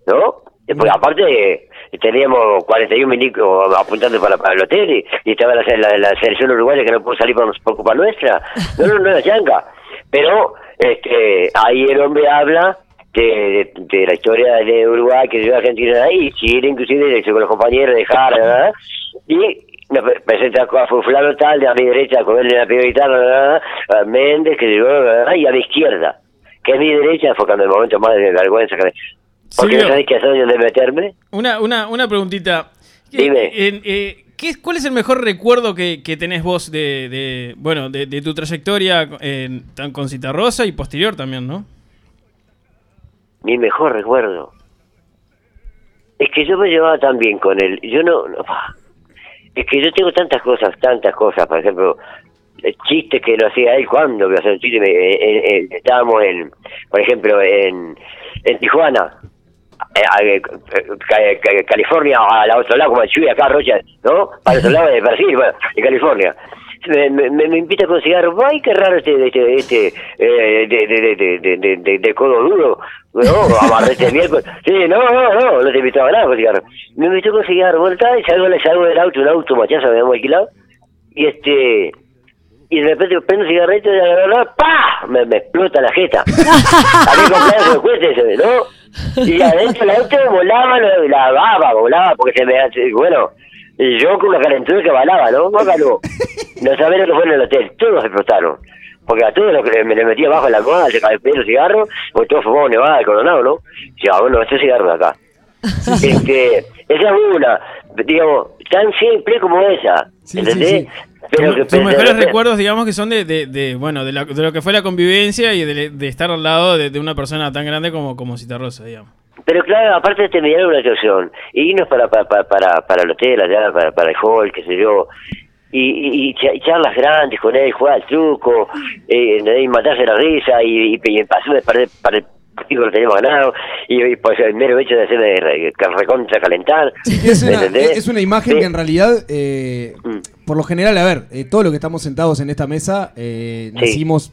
¿no? Eh, Porque aparte eh, teníamos 41 milicos apuntando para, para el hotel y, y estaba la, la, la selección uruguaya que no pudo salir por, por culpa nuestra. No, no, no era yanca. Pero este, ahí el hombre habla de, de, de la historia de Uruguay, que llegó a Argentina y Chile, inclusive, con los compañeros de Jara, y me pre- presenta a fulano tal, de a mi derecha, con él en la ¿verdad? a Méndez, que llegó, ¿verdad? y a mi izquierda, que es mi derecha, fue cuando el momento más de vergüenza que... Porque Silvio. no sabés qué hacer dónde meterme. Una, una, una preguntita. Dime. En- eh, ¿qué, ¿Cuál es el mejor recuerdo que, que tenés vos de, de, bueno, de, de tu trayectoria en- con Citarrosa y posterior también, no? mi mejor recuerdo. Es que yo me llevaba tan bien con él. Yo no, no. Es que yo tengo tantas cosas, tantas cosas. Por ejemplo, el chiste que lo hacía él cuando me hacía un chiste. me- eh, eh, eh, estábamos en, por ejemplo, en, en Tijuana. Eh, eh, ca- California al otro lado, como Chuy, acá Rocha, ¿no? Para el otro lado de Brasil, bueno, en California. Me, me, me- me invita con cigarro, ay, qué raro este, este, este eh, de, de, de, de, de, de, de- de codo duro, no, amarré este miércoles, sí, no, no, no, no te invitaba a nada con cigarro. Me invitó con cigarro, vuelta, y salgo, salgo del auto, un auto machazo, habíamos alquilado, y este, y de repente prendo un cigarrito y la ¡pa! Me, me explota la jeta. Había comprado ese cueste ese, ¿no? Y adentro del auto volaba la, la baba, volaba, porque se me hace, bueno, y yo con una calentura que balaba, ¿no? Bácalo. No sabés lo que fue en el hotel, todos explotaron. Porque a todos los que me le metí abajo en la almohada, se cae el cigarro, porque todos fumamos nevada de coronado, ¿no? Y ah, bueno, este cigarro de acá. Este, esa es una, digamos, tan simple como esa, ¿entendés? Que tus mejores recuerdos, digamos, que son de, de, de, bueno, de, la- de lo que fue la convivencia y de, estar al lado de, una persona tan grande como, como Citarrosa, digamos. Pero claro, aparte de terminar una actuación, y irnos para, para, para, para, para el hotel allá, para, para el hall, qué sé yo, y, y, y cha- charlas grandes con él, jugar al truco, eh, y matarse la risa, y, y, y pasó de perder para el partido que lo teníamos ganado, y, y pues el mero hecho de hacerme re- recontra calentar. Es una, es una imagen Sí. Mm. que en realidad, eh, por lo general, a ver, eh, todos los que estamos sentados en esta mesa, eh, Sí. nacimos,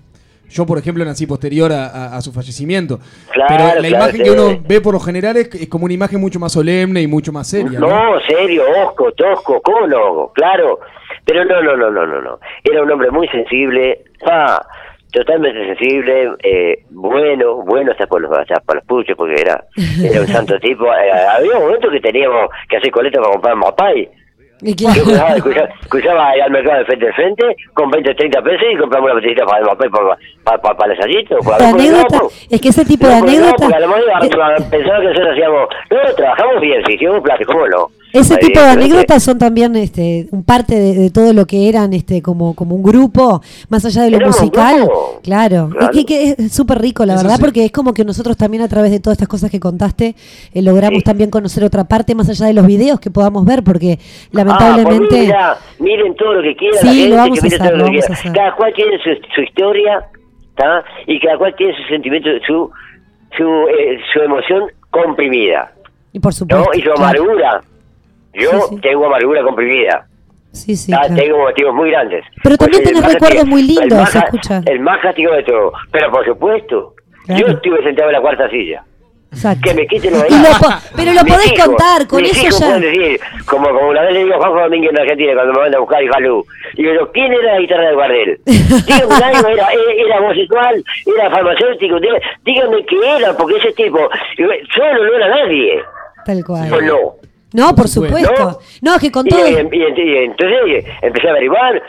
yo por ejemplo nací posterior a, a- a su fallecimiento. Claro, Pero la claro, imagen sí. que uno ve por lo general es, es como una imagen mucho más solemne y mucho más seria. ¿no? No, serio, osco, tosco, ¿cómo no? Claro. Pero no, no, no, no, no, no. Era un hombre muy sensible, ah, totalmente sensible, eh, bueno, bueno hasta por los, hasta por los puchos, porque era, era un santo tipo. Eh, había momentos que teníamos que hacer coleta para comprar mapay. Y Yo cruzaba, al mercado de frente de frente con 20 30 pesos y compramos una botellita para el papel para, para, para, para el a pues, anécdota, no, es que ese tipo de no, no, anécdota, porque a lo mejor pensaba que nosotros hacíamos, no, trabajamos bien, sí, hicimos plata, ¿cómo no? Ese tipo de anécdotas son también este, un parte de, de todo lo que eran este, como, como un grupo, más allá de lo musical. Claro, Claro. es que, que es súper rico, la Eso verdad, sí. porque es como que nosotros también a través de todas estas cosas que contaste, eh, logramos Sí. también conocer otra parte, más allá de los videos que podamos ver, porque Ah, lamentablemente... mira, miren todo lo que quieran, Sí, la gente lo vamos que a hacer, lo vamos a hacer. Cada cual tiene su, su historia, ¿tá? Y cada cual tiene su sentimiento, su su, eh, su emoción comprimida, y por ¿no? supuesto. Y su claro. Yo Sí, sí. tengo amargura comprimida. Sí, sí, claro. Tengo motivos muy grandes. Pero también Pues tenés recuerdos muy lindos, el más escucha. El más castigo de todo. Pero por supuesto, Claro. yo estuve sentado en la cuarta silla. Exacto. Que me quiten los lo pero lo Mis podés hijos, contar, con mis eso hijos ya. pueden decir, como, como una vez le digo a Juanjo Domínguez en Argentina cuando me manda a buscar y Jalú. Y yo digo, ¿quién era la guitarra de Gardel? Dígame algo, era, era, era homosexual, era farmacéutico, dí- dígame qué era, porque ese tipo, solo no era nadie. Tal cual. ¿O no? No, por supuesto. supuesto. No, es que con Y, todo... y- y- y entonces empecé a averiguar,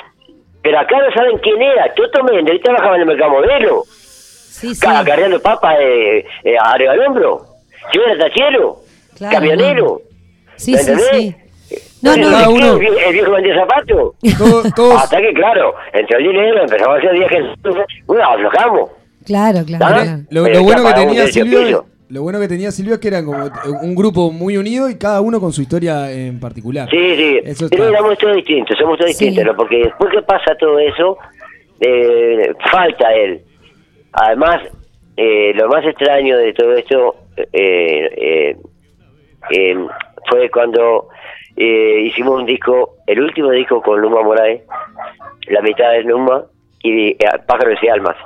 pero acá no saben quién era. Toto Méndez, él trabajaba en el mercado modelo, Sí, sí. ca- cargando papas eh, eh, arriba del hombro. Yo era tachero, Claro, camionero. Sí, ¿Me sí, entendés? sí. No, no. ¿qué? uno- El, viejo, vendía zapatos. Hasta que, claro, entró el dinero, empezamos a hacer viajes. Bueno, aflojamos. Claro, claro. ¿Ah? claro. lo, lo bueno que tenía Silvio. Lo bueno que tenía Silvio es que eran como un grupo muy unido y cada uno con su historia en particular. Sí, sí. Eso Pero está. éramos todos distintos, somos todos Sí. distintos, ¿no? Porque después que pasa todo eso, eh, falta él. Además, eh, lo más extraño de todo esto eh, eh, eh, fue cuando eh, hicimos un disco, el último disco con Numa Moraes, la mitad de Numa y eh, Pájaros y Almas.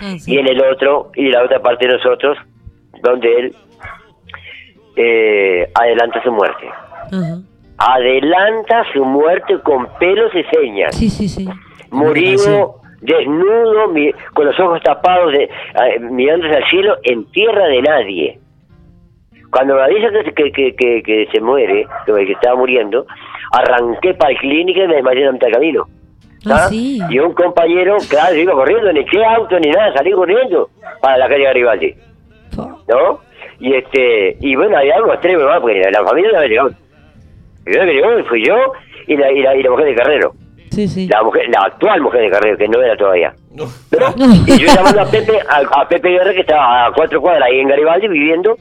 Ah, sí. Y en el otro, y la otra parte de nosotros, donde él eh, adelanta su muerte. Adelanta su muerte con pelos y señas. Sí, sí, sí. Murió desnudo, mi- con los ojos tapados, de, eh, mirándose al cielo, en tierra de nadie. Cuando me avisa que, que, que, que, que se muere, que, que estaba muriendo, arranqué para el clínica y me desmayé en la mitad del camino. Ah, ¿Ah? sí. Y un compañero, claro, yo iba corriendo, ni qué auto ni nada, salí corriendo para la calle Garibaldi. ¿No? Y este, y bueno, había algo extremo más, porque la familia no había llegado. Primero que llegó fui yo y la, y la, y la mujer de Carrero. Sí, sí. La mujer, la actual mujer de Carrero, que no era todavía. No. ¿No? Y yo llamando a Pepe, a, a Pepe Guerra, que estaba a cuatro cuadras ahí en Garibaldi viviendo.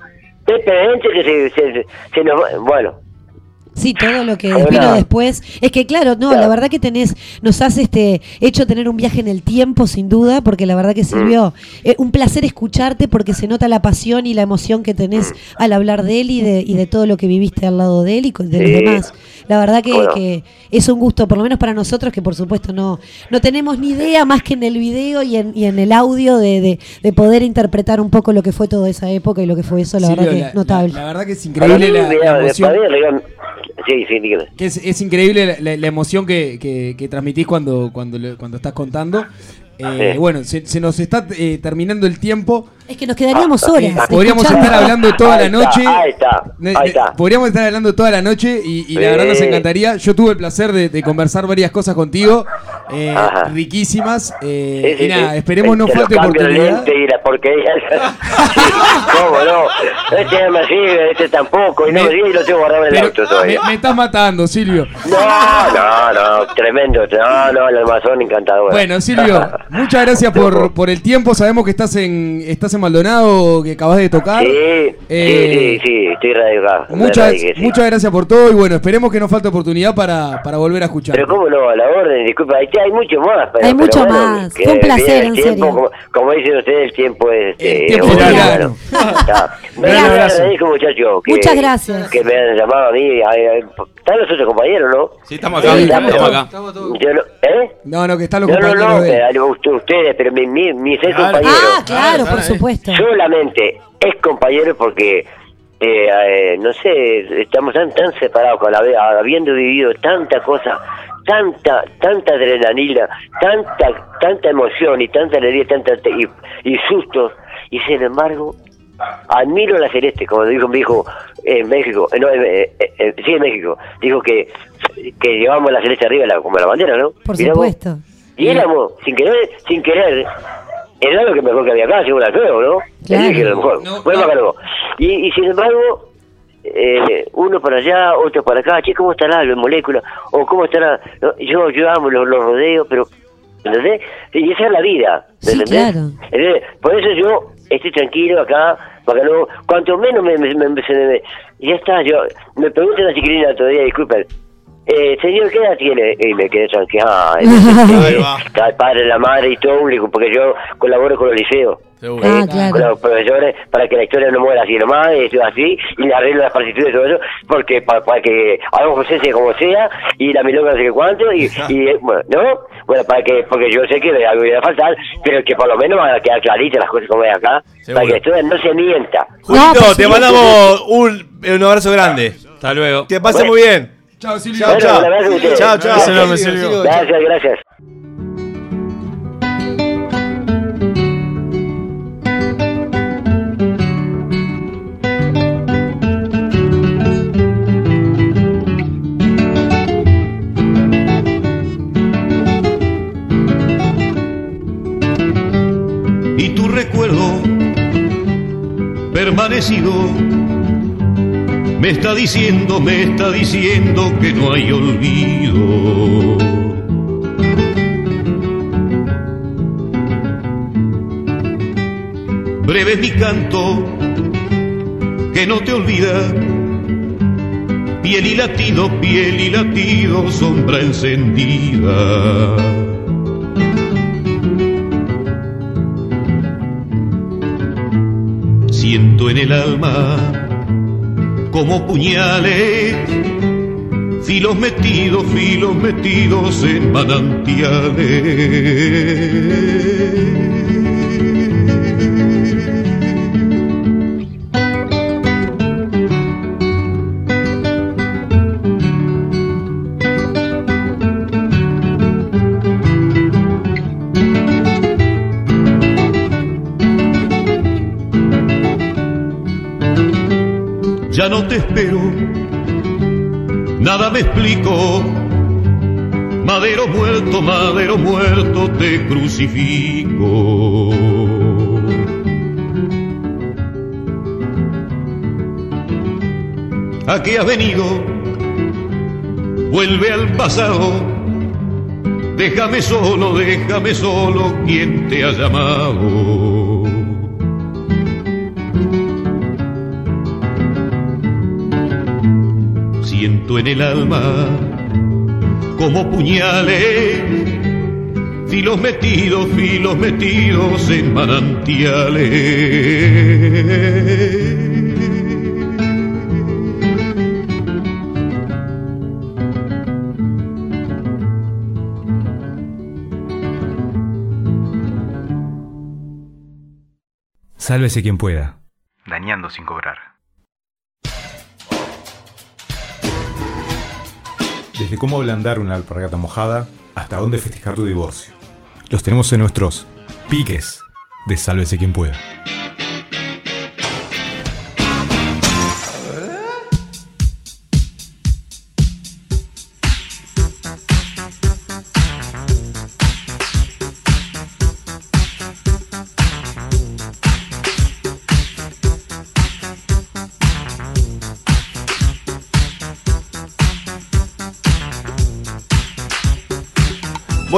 Pepe, gente que se, se, se nos... Bueno, Sí, todo lo que Ahora- vino después. Es que claro, no, Claro. la verdad que tenés, nos has este, hecho tener un viaje en el tiempo, sin duda, porque la verdad que sirvió. Mm. Eh, un placer escucharte porque se nota la pasión y la emoción que tenés Mm. al hablar de él y de, y de todo lo que viviste al lado de él y de Sí. los demás. La verdad que, Bueno. que es un gusto, por lo menos para nosotros, que por supuesto no, no tenemos ni idea más que en el video y en, y en el audio de, de- de poder interpretar un poco lo que fue toda esa época y lo que fue eso, la verdad que la- notable. La, la verdad que es increíble la, la emoción. Sí, sí, dígame. Que es, es increíble la, la- la emoción que, que- que transmitís cuando, cuando, cuando estás contando. Eh, Sí. Bueno, se, se nos está eh, terminando el tiempo. Es que nos quedaríamos Ah, horas. Podríamos escuchando. estar hablando toda Ahí la está, noche. ahí está, ahí está. Podríamos estar hablando toda la noche y, y la verdad nos encantaría. Yo tuve el placer de, de conversar varias cosas contigo, eh, riquísimas. eh, Sí, sí, y nada, sí. esperemos no falte oportunidad. lente y la porquería. Sí, ¿Cómo no? Este no me sirve, este tampoco. Y no Me- y lo tengo guardado en el auto me, todavía. me estás matando, Silvio. No, no, no, tremendo. No, no, el almazón encantador. Bueno, Silvio, muchas gracias por, por el tiempo. Sabemos que estás en estás en Maldonado, que acabas de tocar. Sí, Eh, sí, sí, sí, estoy radicado. Muchas, sí. muchas gracias por todo y bueno, esperemos que no falte oportunidad para, para volver a escuchar. Pero cómo no, a la orden, disculpa, hay, hay mucho más. Pero, Hay pero mucho bueno, más. que Fue un placer, en tiempo, serio. Como, como dicen ustedes, el tiempo es... El tiempo es muchachos. que- Muchas gracias. Que me han llamado a mí. Están los otros compañeros, ¿no? Sí, estamos acá, Sí, estamos acá. Yo no- ¿Eh? No, no, que están los No, no, compañeros no, pero usted- ustedes, pero mi, mi, mis ex Claro. compañeros. Ah, claro, por supuesto. Solamente es compañero porque eh, eh, no sé estamos tan tan separados con la habiendo vivido tanta cosa tanta tanta adrenalina tanta tanta emoción y tanta alegría tanta y, y sustos y sin embargo admiro la celeste, como dijo mi hijo en México, eh, no, eh, eh, eh, sí, en México, dijo que, que llevamos la celeste arriba la- como la bandera, ¿no? Por Mirá vos. supuesto. Y éramos, sin querer, sin querer, era lo que mejor que había acá, según la creo, ¿no? Claro. Elige lo mejor. Bueno, Macargo. Y, y sin embargo, eh, uno para allá, otro para acá, che, ¿cómo estará la molécula? O ¿cómo estará? No, yo, yo amo los, los rodeos, pero, ¿entendés? Y esa es la vida, ¿me Sí, ¿entendés? claro. ¿Entendés? Por eso yo estoy tranquilo acá, para que no, cuanto menos me, me, me- me- ya está, yo, me preguntan a chiquilina todavía, disculpen, eh, señor, ¿qué edad tiene? Y me quedé va. está el padre, la madre y todo, porque yo colaboro con los liceos. Seguro. Ah, Eh, claro. con los profesores para que la historia no muera así nomás, y todo así, y le arreglo las partituras y todo eso, porque para, para que hagamos presencia como sea, y la milonga no sé qué cuánto, y, y bueno, ¿no? Bueno, para que, porque yo sé que algo iba a faltar, pero que por lo menos van a quedar claritas las cosas como es acá, Seguro. para que esto no se mienta. Julito, No, pues te sí. mandamos un, un abrazo grande. Hasta luego. Que pase Bueno. muy bien. Chao, Silvio. Chao, Bueno, chao. Chao, chao. Gracias, enorme, Silvio. Gracias, gracias. y tu recuerdo permanecido me está diciendo, me está diciendo que no hay olvido. Breve mi canto que no te olvida. Piel y latido, piel y latido, sombra encendida. Siento en el alma como puñales, filos metidos, filos metidos en manantiales. No te espero, nada me explico. Madero muerto, madero muerto, te crucifico. ¿A qué has venido? Vuelve al pasado. Déjame solo, déjame solo, quien te ha llamado. Siento en el alma como puñales, filos metidos, filos metidos en manantiales. Sálvese quien pueda. Dañando sin cobrar. Desde cómo ablandar una alpargata mojada hasta dónde festejar tu divorcio. Los tenemos en nuestros piques de Sálvese quien pueda.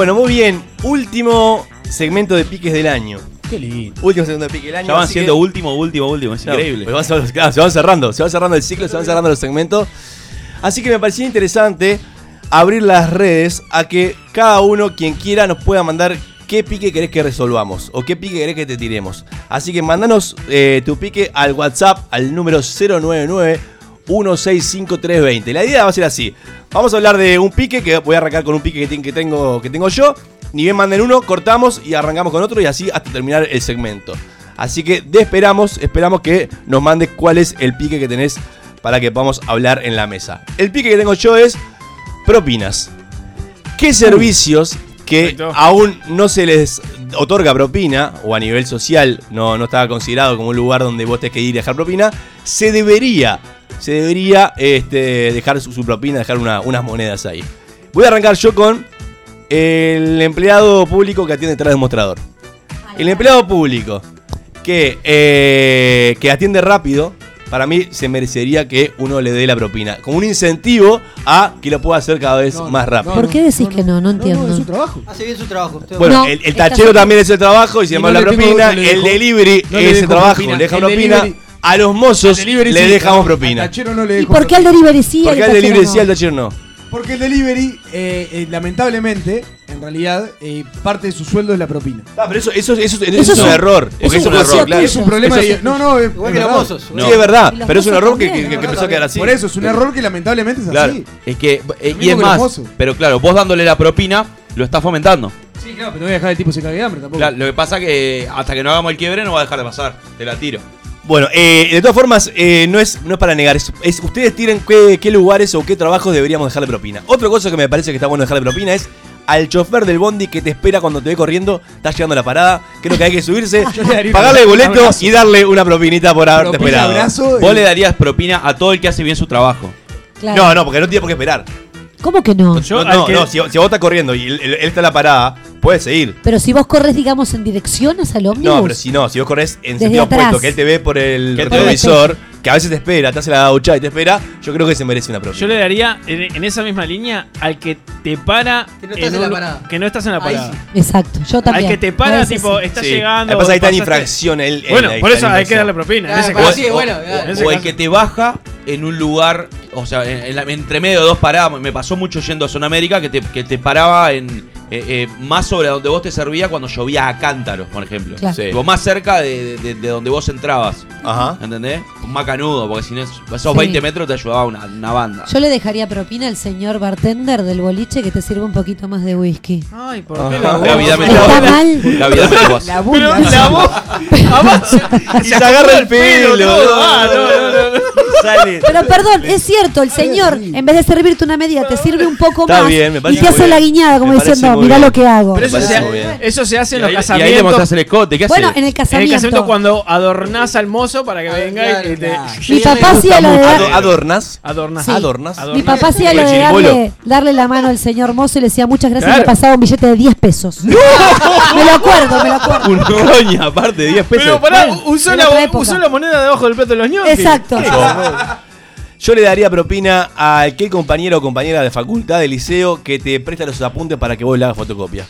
Bueno, muy bien. Último segmento de piques del año. Qué lindo. Último segmento de piques del año. Ya van siendo que- último, último, último. Es No, increíble. pues vamos a- claro, se van cerrando, se van cerrando el ciclo, se van cerrando los segmentos. Así que me parecía interesante abrir las redes a que cada uno, quien quiera, nos pueda mandar qué pique querés que resolvamos o qué pique querés que te tiremos. Así que mandanos eh, tu pique al WhatsApp al número 099 165320. La idea va a ser así. Vamos a hablar de un pique que voy a arrancar con un pique que, ten- que tengo, que tengo yo. Ni bien manden uno, cortamos y arrancamos con otro y así hasta terminar el segmento. Así que esperamos, esperamos que nos mandes cuál es el pique que tenés para que podamos hablar en la mesa. El pique que tengo yo es propinas. ¿Qué servicios que Perfecto. aún no se les otorga propina, o a nivel social no, no estaba considerado como un lugar donde vos tenés que ir y dejar propina, se debería, se debería este, dejar su, su propina, dejar una- unas monedas ahí. Voy a arrancar yo con el empleado público que atiende detrás del mostrador. El empleado público que, eh, que atiende rápido, para mí se merecería que uno le dé la propina. Como un incentivo a que lo pueda hacer cada vez más rápido. ¿Por qué decís que no? No entiendo. es su trabajo. Hace bien su trabajo. Bueno, No, el, el tachero también es el trabajo y se llama no la propina. el delivery es el trabajo, le deja propina. A los mozos le sí, dejamos al propina. tachero no le ¿Y por qué al delivery sí? y Porque al delivery no? sí, al tachero no. Porque el delivery, eh, eh, lamentablemente, en realidad, eh, parte de su sueldo es la propina. Ah, pero eso, eso, eso, eso Eso es es un un- error. Porque es es un un error, claro. Es un problema de... No, no, es, Igual es que los mozos. Sí, es verdad, pero es un error que, también, que- que ¿no? empezó a quedar así. Por eso, es un error que lamentablemente es Claro, así. es que, eh, y es más, pero claro, vos dándole la propina, lo estás fomentando. Sí, claro, pero no voy a dejar el tipo se cague de hambre tampoco. Claro, lo que pasa que hasta que no hagamos el quiebre no va a dejar de pasar. Te la tiro. Bueno, eh, de todas formas, eh, no, es, no es para negar, es, es- ustedes tienen qué, qué lugares o qué trabajos deberíamos dejarle propina. Otra cosa que me parece que está bueno dejarle propina es al chofer del bondi que te espera cuando te ve corriendo, está llegando a la parada, creo que hay que subirse, pagarle el boleto y darle una propinita por haberte Propina, esperado. Vos y- le darías propina a todo el que hace bien su trabajo. Claro. No, no, porque no tiene por qué esperar. ¿Cómo que no? Yo no, no, que- no, si, si vos estás corriendo y él, él- él está en la parada, puedes seguir. Pero si vos corres, digamos, en dirección hacia el ómnibus. No, pero si no, si vos corres en Desde sentido atrás. opuesto, que él te ve por el retrovisor, que a veces te espera, te hace la gauchada y te espera, yo creo que se merece una propina. Yo le daría en, en esa misma línea al que te para. Que no estás en la parada. Que no estás en la Ahí parada. sí. Exacto, yo también. Al que te para, veces tipo, sí. está Sí. llegando. Lo que pasa es que está en infracción él Bueno, ahí por eso hay que darle propina. En Claro, ese para caso. sí, bueno, o, claro. O el que te baja en un lugar, o sea, en, en la- entre medio de dos paradas. Me pasó mucho yendo a Zona América que te, que te paraba en eh, eh, más sobre donde vos te servía cuando llovía a cántaros, por ejemplo. Claro. Sí. Más cerca de, de- de donde vos entrabas. Ajá. ¿Entendés? Más canudo, porque si no, esos Sí. 20 metros te ayudaba una, una banda. Yo le dejaría propina al señor bartender del boliche que te sirva un poquito más de whisky. Ay, ¿por qué la voz? ¿Está voz. mal? Gaby, dame tu voz. La Pero bula. la voz. Y se agarra el pelo. todo. Ah, no, no, no, no. Sale. Pero perdón, es cierto, el señor, en vez de servirte una medida, te sirve un poco Está más bien, me y parece te muy hace la guiñada como Me parece diciendo, bien. lo que hago. Pero eso se, eso se hace Y en los ahí, y ahí le casamientos. mostrás el escote. ¿Qué Bueno, haces? en el En el casamiento. casamiento cuando adornás al mozo para que venga claro, y te. Mi papá hacía lo de dar- Ado- ¿Adornas? Adornás. Sí. Adornas. Mi papá hacía lo de darle, darle la mano al señor mozo y le decía muchas gracias y Claro. le pasaba un billete de 10 pesos. me lo acuerdo, me lo acuerdo. Un roña, aparte, 10 pesos. Pero pará, Bueno, usó en la, otra época. usó la moneda debajo del plato de los ñoquis. Exacto. Yo le daría propina a aquel compañero o compañera de facultad, de liceo, que te presta los apuntes para que vos le hagas fotocopia.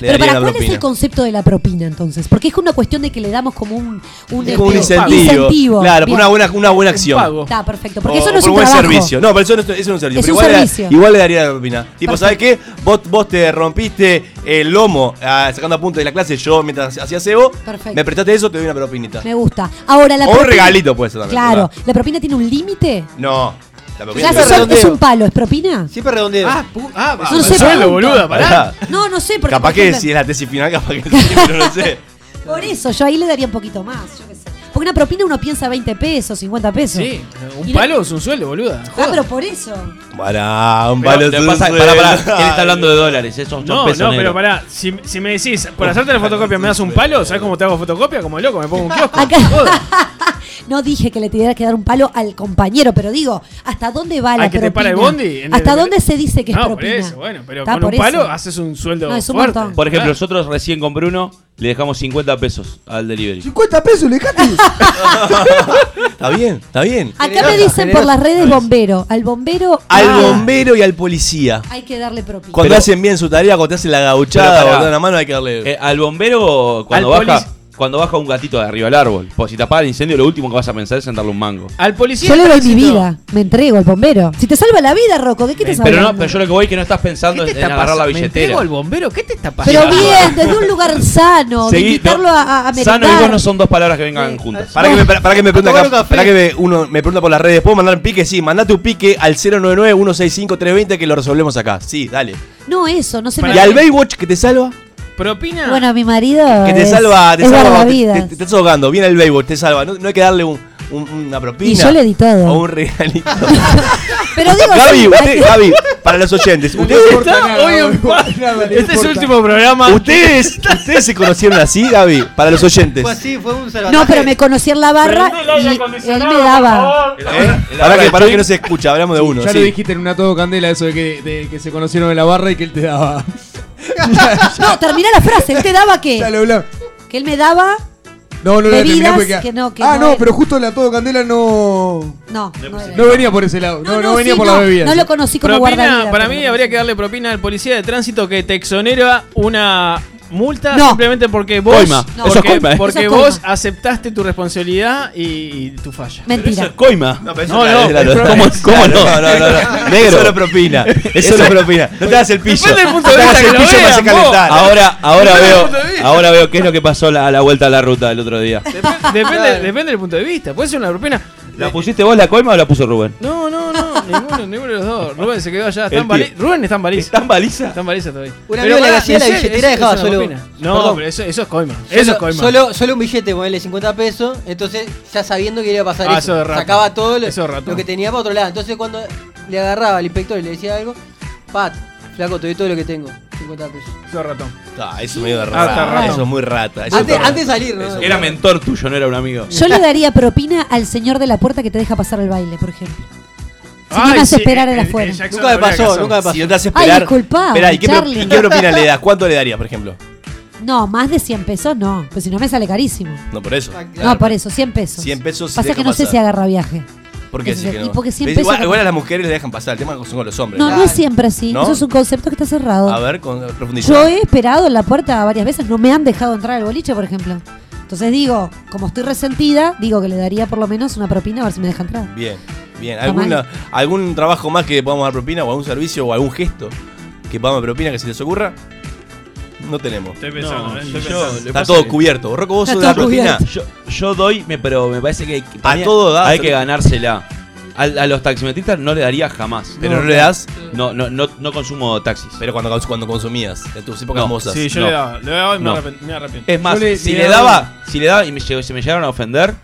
Le Pero para cuál es el concepto de la propina entonces? Porque es una cuestión de que le damos como un, un, Es como un este, incentivo. incentivo. Claro, por Bien. una buena, una buena acción. Está perfecto, porque O eso no es por un buen trabajo. servicio. No, pero eso no es, eso no es un servicio. Es pero un igual, Le, servicio. igual le daría la propina. Tipo, Perfecto. ¿sabes qué? Vos, vos te rompiste el lomo ah, sacando apuntes de la clase. Yo, mientras hacía cebo, Perfecto. me prestaste eso, te doy una propinita. Me gusta. Ahora la O un regalito puede ser también. Claro, ¿verdad? ¿la propina tiene un límite? No. La propina Ya son- redondeo. es un palo, ¿es propina? Siempre redondeo. Ah, pu- ah, No sé, suelo, pregunto. boluda, pará. No, no sé, porque Capaz por que ejemplo- si es la tesis final, capaz que sí, pero no sé. Por eso, yo ahí le daría un poquito más, yo qué sé. Porque una propina uno piensa 20 pesos, 50 pesos. Sí, un Y no- palo es un sueldo, boluda. Ah, pero por eso. Pará, un Pero palo lo que es un pasa- sueldo. pará, pará, él está hablando de dólares, esos son No, pesos no, pero pará. Si, si me decís, por hacerte la fotocopia me das un palo, ¿sabes cómo te hago fotocopia? Como loco, me pongo un kiosco. Acá- Joda. No dije que le tuviera que dar un palo al compañero, pero digo, ¿hasta dónde va la ¿Al que te para el propina? bondi? ¿Hasta el- dónde se dice que es no, por propina? eso, bueno, pero con por un palo eso. haces un sueldo No, es un fuerte. montón. Por ejemplo, Claro. nosotros recién con Bruno le dejamos 50 pesos al delivery. 50 pesos, le dejaste. Está bien, está bien. Acá me Generosa, dicen por las redes bombero. Al bombero Al ah, bombero y al policía. hay que darle propina. Cuando Pero- hacen bien su tarea, cuando te hacen la gauchada pará. o te dan la mano, hay que darle. Eh, al bombero, cuando Al baja, polic- cuando baja un gatito de arriba del árbol. Pues si te apaga el incendio, lo último que vas a pensar es en darle un mango. Al policía. Yo le doy mi tránsito- vida, me entrego al bombero. Si te salva la vida, Rocco, ¿de qué te estás Pero no, pero yo lo que voy es que no estás pensando ¿Qué en, te en está agarrar la pasando? ¿Me entrego al bombero? ¿Qué te está pasando? Pero bien, desde un lugar sano, de Seguí- invitarlo no, a, a, Sano y vos no son dos palabras que vengan Sí. juntas. Para que me, para, para que me pregunta tomar acá, un café. para que me, uno me pregunta por las redes, ¿puedo mandar un pique? Sí, mandate un pique al 099-165-320 que lo resolvemos acá. Sí, dale. No, eso, no se Para ¿Y me... al Baywatch que te salva? Propina. Bueno, mi marido. Que te es- salva, te es salva, te, te- te estás ahogando, viene el béisbol, te salva. No, no hay que darle un, un- una propina. Y yo le di todo. O un regalito. Pero digo, Gaby, sí, usted, Gaby, para los oyentes, ustedes, Está hoy en paz. Este es su último programa. ustedes, ustedes se conocieron así, Gaby, para los oyentes. Fue así, fue un salvataje. No, pero me conocí en la barra y él me daba. ¿Eh? Que, para que no se escucha, hablamos de uno. Ya sí. lo dijiste en una todo candela eso de que, de que se conocieron en la barra y que él te daba. No, terminé la frase. ¿Él te daba qué? Ya lo hablamos. Que él me daba. No, no porque. que no, que ah, no pero justo la todo candela no. No, no venía por ese lado. No, no, venía sí, por no, la bebida. No lo conocí como Propina, guardavidas. para mí habría que darle propina al policía de tránsito que te exonera una multa No. simplemente porque vos Coima. porque, Eso es coima, ¿eh? porque Eso es vos coima. aceptaste tu responsabilidad y, y tu falla. Mentira. coima. No, pero eso No, no, claro, es claro. ¿Cómo- cómo no? No, no, no, no. Negro. Es solo propina. Es solo propina. No te hagas el pillo. Depende del punto de No te que el lo pillo, vos. calentar. Ahora, ahora veo, ahora veo qué es lo que pasó la- a la vuelta a la ruta del otro día. Dep- depende, depende del punto de vista. Puede ser una propina. ¿La pusiste vos la coima o la puso Rubén? No, no, no. ninguno, ninguno de los dos. Rubén se quedó allá. Está en bali-. Rubén está en baliza. ¿Está en baliza? Está en baliza todavía. Un Pero amigo le pará, hacía en la serio, billetera, eso- dejaba eso solo-. No, Perdón. pero eso, eso es coima. Solo, Eso es coima. Solo, solo un billete, ponele 50 pesos. Entonces, ya sabiendo que iba a pasar Ah, eso, eso de rato. sacaba todo lo, Eso de rato. lo que tenía para otro lado. Entonces, cuando le agarraba al inspector y le decía algo, Pat, flaco, te doy todo lo que tengo. 50 pesos. Eso es ratón. Ah, eso es medio de Ah, rata. raro. Eso es muy rata. Eso Antes, de salir, ¿no? Era mentor tuyo, no era un amigo. Yo le daría propina al señor de la puerta que te deja pasar el baile, por ejemplo. Si no Ay, me hace sí, esperar eh, en eh, afuera. Nunca me pasó, nunca me pasó. Si no te hace Ay, esperar. disculpa, Esperá, ¿y qué, pro- Charlie. ¿y qué propina le das? ¿Cuánto le darías, por ejemplo? No, más de 100 pesos no. Pues si no me sale carísimo. No, por eso. No, por eso, 100 pesos. 100 pesos Pasa que no sé si agarra viaje. ¿Por qué que el- no? y porque 100 Pero pesos igual, a las mujeres le dejan pasar. El tema son con los hombres. No, no es siempre así. ¿No? Eso es un concepto que está cerrado. A ver, con, profundiza. Yo he esperado en la puerta varias veces, no me han dejado entrar al boliche, por ejemplo. Entonces digo, como estoy resentida, digo que le daría por lo menos una propina a ver si me deja entrar. Bien, bien. ¿Alguna. ¿Algún trabajo más que podamos dar propina o algún servicio o algún gesto que podamos dar propina que se les ocurra? No tenemos. Estoy pensando, No, eh, estoy yo- pensando. Está todo que- cubierto. Rocco, vos sos de la todo propina. cubierto. Yo, yo doy, me- pero me parece que A para mí todo das. hay que ganársela. Al- A, los taximetristas no le daría jamás. Pero no, le das. No, no, no, no consumo taxis. Pero cuando, cuando consumías, en tus épocas No, mozas. Sí, yo No. le daba. Le daba y me, arrepent- me arrepiento. Es más, si le le daba- daba, si le daba y me, llegó- se me llegaron a ofender,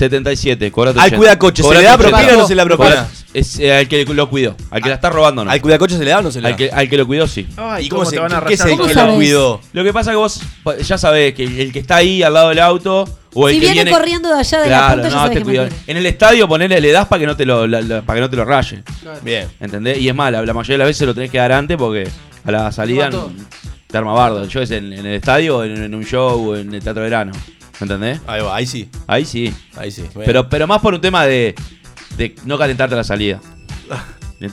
77, cobrate Al 80. cuidacoche, ¿se le da 80. propina o no se le da propina? Es eh, al que lo cuidó. Al que la está robando, no. ¿Al cuidacoche se le da o no se le da? Al que, al que lo cuidó, sí. Ay, ¿Y cómo, se, te van a qué es el ¿Cómo que lo cuidó? Lo que pasa que vos ya sabés que el que está ahí al lado del auto o el Si que viene viene corriendo de allá de la Claro, puerta, ya no, sabes te que cuidó. mentira. En el estadio ponele le das para que no te lo la- la- para que no te lo raye. Bien. ¿Entendés? Y es más, la, la mayoría de las veces lo tenés que dar antes porque a la salida Te arma bardo. Yo es en, en el estadio, o en, en un show, o en el teatro de verano. ¿Entendés? Ahí va, ahí sí. Ahí sí. Ahí sí. Pero, pero más por un tema de, de no calentarte la salida. que,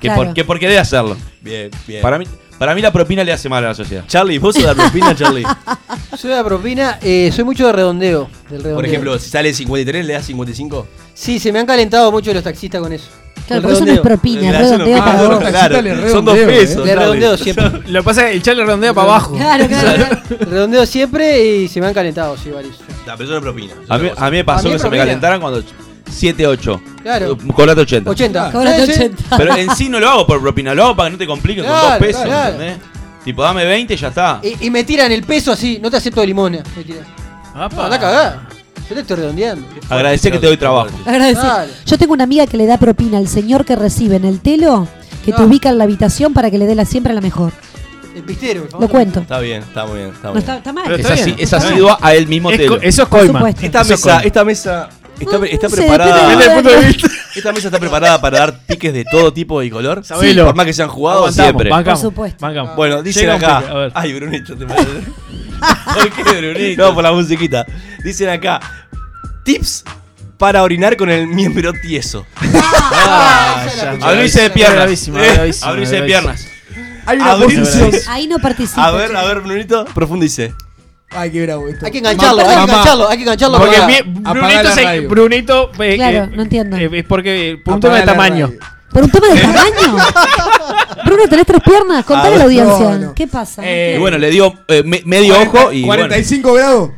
Claro. por, que por querer hacerlo. Bien, bien. Para mí, para mí la propina le hace mal a la sociedad. Charlie, ¿vos sos de la propina, Charlie? Soy de la propina, eh, soy mucho de redondeo, del redondeo. Por ejemplo, si sale 53, ¿le das 55? Sí, se me han calentado mucho los taxistas con eso. Claro, El pero eso no es redondeo. propina, no- redondeo para taxista claro, son dos redondeo, pesos. eh. Le redondeo siempre. Lo que pasa es que el Charlie redondea para abajo. Claro, claro, claro. redondeo siempre y se me han calentado, sí, varios. La persona propina. A mí, a mí me pasó A mí que es se me propina. calentaran cuando 7, 8. Claro. Cobrate 80. 80. Cobrate Sí, sí. 80. Pero en sí no lo hago por propina, lo hago para que no te compliques con dos pesos. claro. ¿entendés? Tipo, dame 20 y ya está. Y, y me tiran el peso así, no te acepto de limona. Me tiran. No, anda cagada. Yo te estoy redondeando. Agradecer que te doy trabajo. Agradecer. Dale. Yo tengo una amiga que le da propina al señor que recibe en el telo, que te No. ubica en la habitación para que le dé la siempre la mejor. El pistero. Lo cuento. Está bien, está muy bien. Está No muy está, bien. está mal. Pero Es, está así, bien. es asidua a él mismo Es telo. eso es coima. Esta mesa, coima. esta mesa está, preparada. depende Desde el punto de vista. Esta mesa está preparada para dar piques de todo tipo y color. Sabelo. Por más que sean jugados Aguantamos, siempre. bancamos, Por supuesto. bancamos. Bueno, dicen Llega un acá. pique, a ver. Ay, Brunito, te parece. ¿Por qué, Brunito? No, por la musiquita. Dicen acá. Tips para orinar con el miembro tieso. Ah, Abrirse de piernas. Abrirse de piernas. Hay una Abrirse. posición. Ahí no participa. A ver, a ver, Brunito, profundice. Ay, qué bravo esto. Hay que engancharlo, Mamá, hay que engancharlo, hay que engancharlo. Porque para- mi- Brunito, la se-. Brunito eh, Claro, eh, no entiendo. eh, es porque por un tema de la tamaño. ¿Por un tema de tamaño? Bruno, ¿tenés tres piernas? Contale a la ver, audiencia. no, no. ¿Qué pasa? Eh, Y bueno, le dio eh, me- medio ojo y bueno. 45 grados.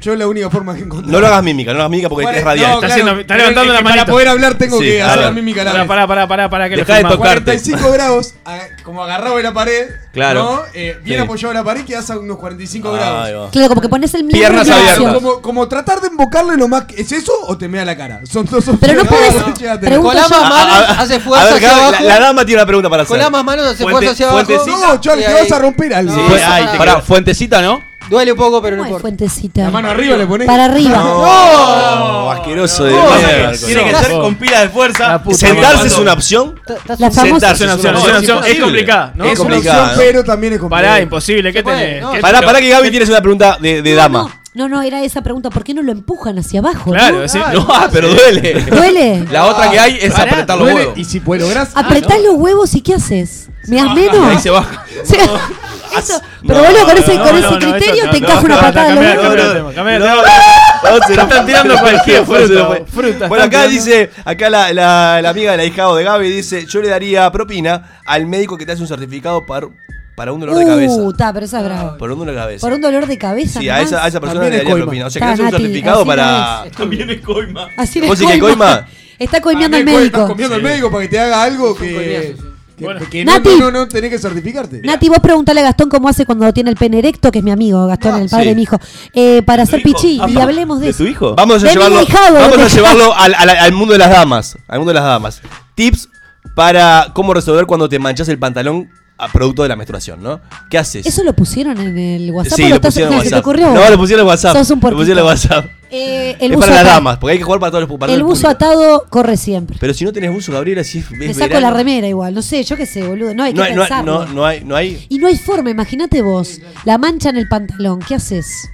Yo la única forma que encontré. No lo hagas mímica, no lo hagas mímica porque es radial. no, Está, claro, haciendo- está pero levantando la que para poder hablar tengo Sí, que hacer la mímica a la Pará, vez. pará, pará, pará, pará, que lo Dejá de filmamos. tocarte. 45 grados, a- como agarrado de la pared, Claro. ¿no? Eh, bien Sí. apoyado en la pared, quedas a unos 45 Ahí grados. Claro, como que pones el miembro Piernas en abiertas. Como, como tratar de invocarle lo más. que- ¿Es eso o te mea la cara? Son dos opciones. Pero no puedes- pregunto Con ambas manos A- a- hace a fuerza ver, hacia abajo. La, la dama tiene una pregunta para hacer. Con ambas manos hace fuerza hacia abajo. No, Charlie, ahí- vas a romper algo. No, te Pará, fuentecita, ¿no? Duele un poco, pero no ¿Cómo es importa. fuentecita? La mano arriba le pones. Para arriba. No, asqueroso de mierda. Tiene que ser con pila de fuerza. ¿Sentarse es una opción? La famosa. Es una opción, no, es una es opción. Es imposible. complicada, ¿no? Es Es una complicada, opción, ¿no? pero también es complicado. Pará, imposible. ¿Qué tenés? ¿no? ¿Qué- Pará, pará que Gaby tienes una pregunta de, de No, dama. No, no, era esa pregunta. ¿Por qué no lo empujan hacia abajo? Claro, no? es decir, No, ah, pero duele. ¿Duele? La otra que hay es Pará, apretar los Duele, huevos. Y si pues lográs. Apretás los huevos y ¿qué haces? ¿Me das menos? Ahí se baja. eso, pero boludo, con ese, No, con no, ese no, criterio te no, encaja no, una no, patada en los No, no, se lo- están tirando cualquier fruta, fruta, Bueno, acá dice, acá la, la, la amiga del ahijado de Gaby dice, yo le daría propina al médico que te hace un certificado para, para un dolor de cabeza. Uh, está, pero esa es brava. Por un dolor de cabeza. Por un dolor de cabeza. Sí, a esa, a esa persona También le es daría propina. O sea, Está, que hace un certificado así para... no es. También es coima. Así le ¿Vos que coima? Está coimiando Ah, el médico. comiendo el médico para que te haga algo que. Que, Bueno. que Nati. no, no, no tenés que certificarte. Nati, vos preguntale a Gastón cómo hace cuando tiene el pene erecto, que es mi amigo, Gastón, el padre sí. de mi hijo, eh, para hacer hijo? pichí. Ah, Y hablemos de, ¿De eso. tu hijo? Vamos a De llevarlo, vamos a llevarlo al, al- al mundo de las damas. Al mundo de las damas. Tips para cómo resolver cuando te manchas el pantalón a producto de la menstruación, ¿no? ¿Qué haces? ¿Eso lo pusieron en el WhatsApp? Sí, o lo estás- pusieron en no, ¿Se te WhatsApp. ocurrió? No, lo pusieron en WhatsApp. Sos un Lo pusieron en. WhatsApp. Eh, el es buzo para las damas, porque hay que jugar para todos los para El buzo atado corre siempre. Pero si no tenés buzo, Gabriela, si es, Me saco verano. la remera igual. No sé, yo qué sé, boludo. No hay que No hay, no, hay, pensarlo. no, no hay, no hay. Y no hay forma, imagínate vos. La mancha en el pantalón, ¿qué haces?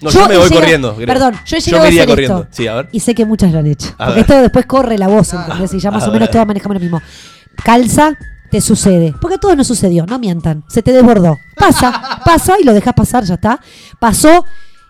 No, yo, me voy corriendo. creo. Perdón, yo he Yo llegado me a iría hacer corriendo. esto. Sí, a ver. Y sé que muchas lo han hecho. A porque ver. esto después corre la voz, ¿entendés? Y ya más o menos ver. todos manejamos lo mismo. Calza, te sucede. Porque a todos nos sucedió, no mientan. Se te desbordó. Pasa, pasa y lo dejas pasar, ya está. Pasó,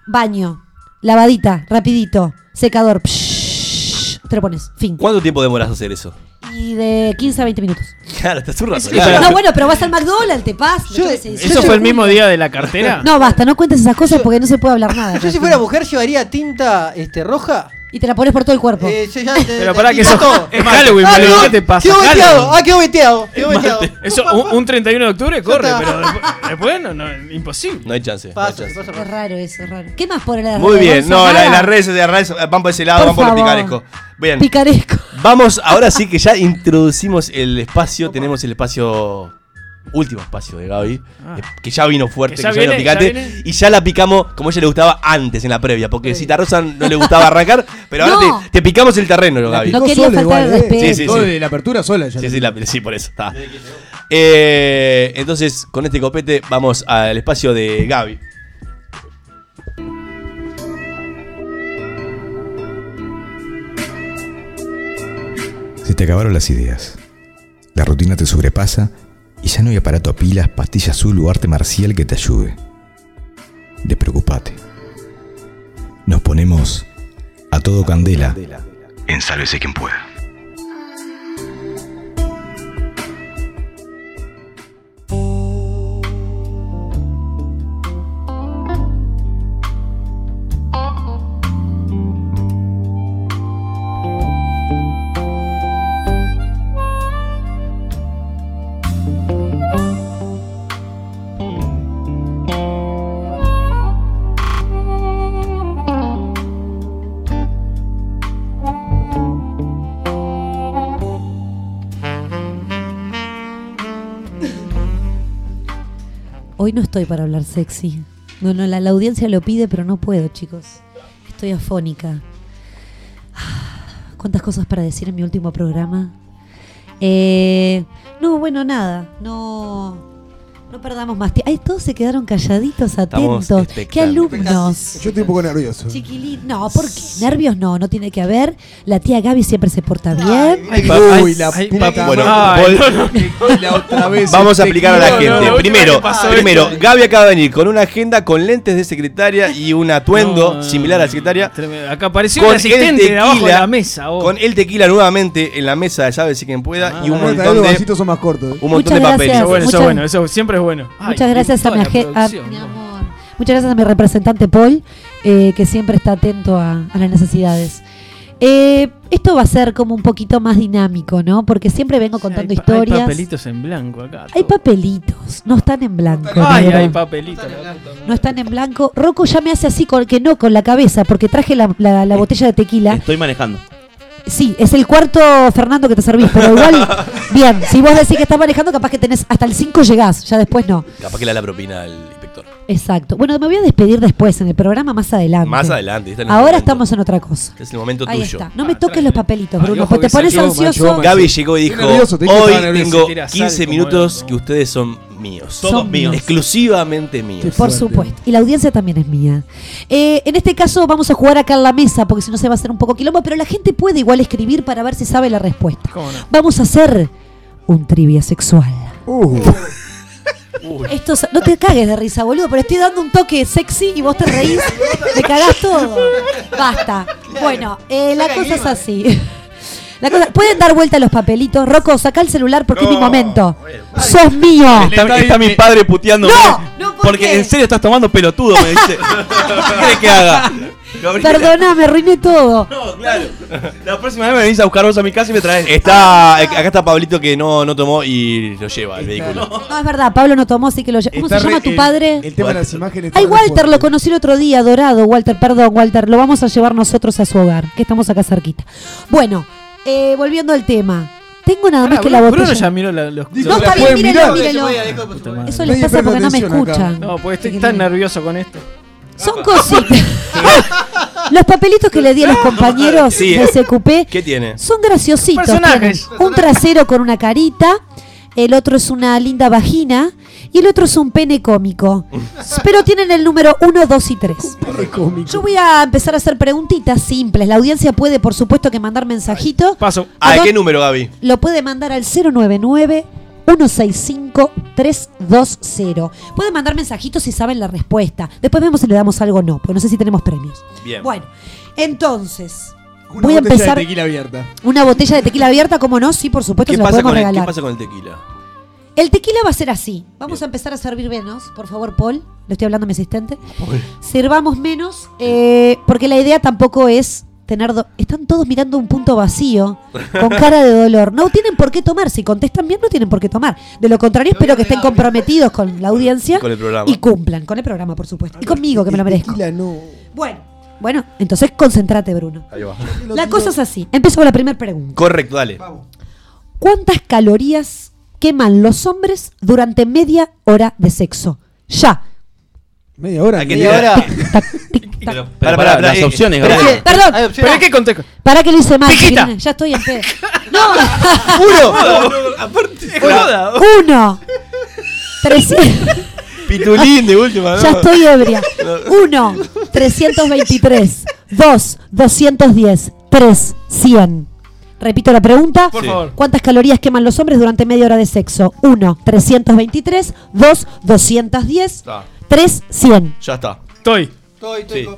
baño, lavadita, rapidito, secador. psh, te lo pones, fin. ¿Cuánto tiempo demoras hacer eso? Y de 15 a 20 minutos. Claro, estás un rato. Claro. No, bueno, pero vas al McDonald's, te pasas. ¿Eso yo- fue el mismo día de la cartera? No, basta, no cuentes esas cosas porque no se puede hablar nada. Yo si fuera mujer llevaría tinta este, roja. Y te la pones por todo el cuerpo. Eh, yo ya te- Pero pará que eso es Halloween, Ah, boludo. no, ¿Qué te pasa? Quedó veteado. Ah, quedó veteado. Quedó veteado. Eso, un, un 31 de octubre corre, pero después, después no, no, imposible. No hay chance. no hay Pasa, chance. pasa, Es raro eso, es raro. ¿Qué más por la Muy bien, no, la, nada? las redes, las redes van por ese lado, Por van por lo favor. picaresco. Bien, Picaresco. vamos, ahora sí que ya introducimos el espacio, tenemos el espacio, último espacio de Gaby, Ah. eh, que ya vino fuerte, Que que ya vino ya picante, y ya la picamos como a ella le gustaba antes en la previa, porque si Rosa no le gustaba arrancar, pero ahora No. te, te picamos el terreno, La Gaby. No picó quería sola faltar igual, el eh. respeto. Sí, sí, Todo sí. de la apertura sola ya. Sí, sí, la- sí, por eso. está. Eh, entonces, con este copete vamos al espacio de Gaby. Se te acabaron las ideas. La rutina te sobrepasa y ya no hay aparato a pilas, pastilla azul o arte marcial que te ayude. Despreocupate. Nos ponemos a todo candela en Sálvese quien pueda. No estoy para hablar sexy. No, no, la, la audiencia lo pide, pero no puedo, chicos. Estoy afónica. Ah, ¿Cuántas cosas para decir en mi último programa? Eh, no, bueno, nada. No, no perdamos más tiempo. Ay, todos se quedaron calladitos, atentos. ¿Qué alumnos? Yo estoy un poco nervioso. Chiquilín, no, ¿por qué? Nervios no, no tiene que haber. La tía Gaby siempre se porta bien. Ay, Uy, la ay, puta Bueno, la otra vez. Vamos a explicar a la tequila. no, gente. primero, primero. Gaby acaba de venir con una agenda con lentes de secretaria y un atuendo No, similar a la secretaria. Tremendo. Acá apareció Con un asistente de abajo de tequila, la mesa. vos. Con el tequila nuevamente en la mesa de llave, si quien pueda, Ah, y un montón los de, vasitos son más cortos. eh. un montón de papeles. gracias. Eso es bueno, eso bueno, eso siempre es bueno. Ay, Muchas gracias a mi, a- amor. Muchas gracias a mi representante Paul. eh, que siempre está atento a, a las necesidades. Eh, esto va a ser como un poquito más dinámico, ¿no? Porque siempre vengo contando Hay pa- Hay historias. papelitos en blanco acá. Hay papelitos, no están en blanco. Ay, negro. hay papelitos. No están en blanco. Rocco ya me hace así con que no, con la cabeza, porque traje la, la- la botella de tequila. Estoy manejando. Sí, es el cuarto Fernando que te servís, pero igual, bien, si vos decís que estás manejando, capaz que tenés hasta el 5 llegás, ya después no. Capaz que le da la propina al inspector. Exacto. Bueno, me voy a despedir después, en el programa más adelante. Más adelante. está en el Ahora momento. estamos en otra cosa. Es el momento Ahí tuyo. está. No me toques los papelitos, Bruno, porque te pones ansioso. macho, Gaby llegó y dijo, nervioso, hoy tengo Tira sal 15 como minutos que ustedes son míos. Todos Son míos. Exclusivamente míos. Por supuesto. Y la audiencia también es mía. Eh, en este caso vamos a jugar acá en la mesa, porque si no se va a hacer un poco quilombo, pero la gente puede igual escribir para ver si sabe la respuesta. ¿Cómo no? Vamos a hacer un trivia sexual. Esto, es- no te cagues de risa, boludo, pero estoy dando un toque sexy y vos te reís, te cagás todo. Basta. Bueno, eh, la cosa es así. La cosa, Pueden dar vuelta los papelitos. Rocco, saca el celular porque es mi momento. Sos mío. Está, está mi padre puteándome. No, porque en serio estás tomando pelotudo, me dice. ¿Qué querés que haga? Gabriela. Perdona, me arruiné todo. No, claro. La próxima vez me venís a buscar vos a mi casa y me traes. Está, acá está Pablito que no, no tomó y lo lleva el vehículo. No, es verdad, Pablo no tomó, así que lo lle- ¿Cómo Está se llama re- tu el- padre? El tema de las imágenes. Ay, re Walter, lo conocí el otro día, dorado. Walter, perdón, Walter. Lo vamos a llevar nosotros a su hogar, que estamos acá cerquita. Bueno, eh, volviendo al tema. Tengo nada más que la botella. Bruno ya miró la- los. No, está bien, mírelo, mírelo. Puta madre. Eso les pasa porque no me escuchan. No, porque estoy tan nervioso con esto. Son cositas. Los papelitos que le di a los compañeros Sí, de ¿eh? SQP ¿Qué tiene? son graciositos. Personajes. Tienen Un trasero con una carita, el otro es una linda vagina y el otro es un pene cómico. Pero tienen el número 1, 2 y 3. Yo voy a empezar a hacer preguntitas simples. La audiencia puede, por supuesto, que mandar mensajitos. Paso. Ah, ¿de Perdón. qué número, Gaby? Lo puede mandar al 099 165 320. Pueden mandar mensajitos si saben la respuesta. Después vemos si le damos algo o no, porque no sé si tenemos premios. Bien. Bueno, entonces, Una voy a botella empezar de tequila abierta. una botella de tequila abierta, ¿cómo no? Sí, por supuesto, ¿Qué se la pasa, podemos con el, ¿Qué regalar. pasa con el tequila? El tequila va a ser así. Vamos a empezar a servir menos, por favor, Paul. Le estoy hablando a mi asistente. Sirvamos menos, eh, porque la idea tampoco es tener... Están todos mirando un punto vacío, con cara de dolor. No tienen por qué tomar. Si contestan bien, no tienen por qué tomar. De lo contrario, espero que estén comprometidos con la audiencia Con el programa. y cumplan. Con el programa, por supuesto. Y conmigo, que me lo merezco. Tequila no. Bueno, bueno, entonces concéntrate, Bruno. Ahí va. La cosa es así. Empiezo con la primera pregunta. Correcto, dale. ¿Cuántas calorías queman los hombres durante media hora de sexo? Ya. Media hora. Hay que Media hora. Pero, pará, las eh, opciones. Perdón, Hay. ¿Pero hay que contexto? para que lo hice mal. Pijita. chiquilines, Ya estoy en pedo. No, Joda. uno. 300. Pitulín de última, ¿no? Ya estoy ebria. Uno, 323. Dos, 210. Tres, 100. Repito la pregunta. Por favor. ¿Cuántas calorías queman los hombres durante media hora de sexo? 1, 323. 2, 210. Está. 3, 100. Ya está. Estoy. Estoy, estoy Sí.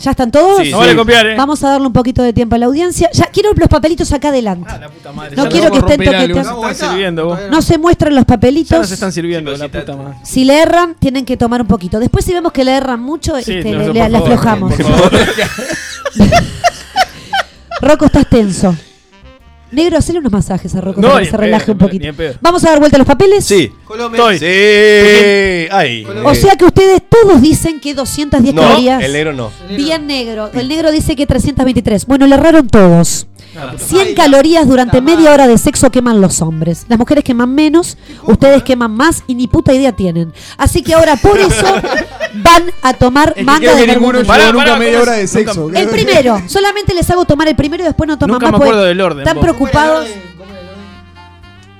¿Ya están todos? Sí, No vale copiar, eh. Vamos a darle un poquito de tiempo a la audiencia. Ya quiero los papelitos acá adelante. Ah, la puta madre. No ya quiero que estén toqueteando. nos están sirviendo vos. No se muestran los Ya papelitos. nos están sirviendo, la puta madre. Si le erran, tienen que tomar un poquito. Después, si vemos que le erran mucho, Sí, este, no, le, por le- le favor, aflojamos. por favor. Rocco, estás tenso. Negro, hacele unos masajes a Rocco No, para que se relaje pedo, un poquito. Vamos a dar vuelta a los papeles. Sí. Colombia. Estoy. Sí. Ay. O sea que ustedes todos dicen que 210 No, calorías. el negro no. Bien negro. El negro dice que 323. Bueno, le erraron todos. 100 calorías durante media hora de sexo queman los hombres. Las mujeres queman menos, ustedes queman más y ni puta idea tienen. Así que ahora por eso van a tomar Es manga de que ninguno. Pará, nunca pará, media ¿cómo hora Nunca- sexo. El primero, solamente les hago tomar el primero y después no toman Nunca más. me porque acuerdo del orden, Están vos. preocupados.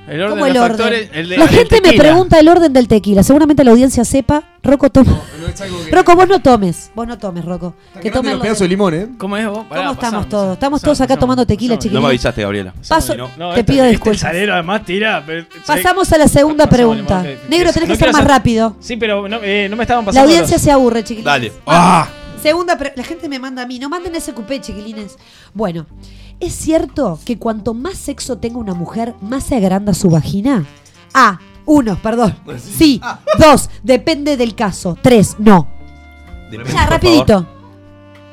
El orden ¿Cómo de el los orden? factores. El de, la el gente me pregunta el orden del tequila. Seguramente la audiencia sepa. Rocco, toma. Rocco, vos no tomes. Vos no tomes, Rocco. Que tome los lo pedazos de- limón, ¿eh? ¿Cómo es vos? Pará, ¿Cómo estamos pasamos, todos? Estamos pasamos, todos acá pasamos, tomando tequila, chiquilines. No me avisaste, Gabriela. Paso, no- No, te este- pido este disculpas. salero además tira. pero- Pasamos a la segunda pregunta. limón, que- Negro, tenés no que ser más hacer- rápido. Sí, pero no, eh, no me estaban La pasando. audiencia los- se aburre, chiquilines. Dale. ¡Ah! Segunda pre- La gente me manda a mí. No manden SQP, chiquilines. Bueno, ¿es cierto que cuanto más sexo tenga una mujer, más se agranda su vagina? A. Uno, perdón. Sí. Dos. Depende del caso. Tres. No. Depende, Ya, rapidito.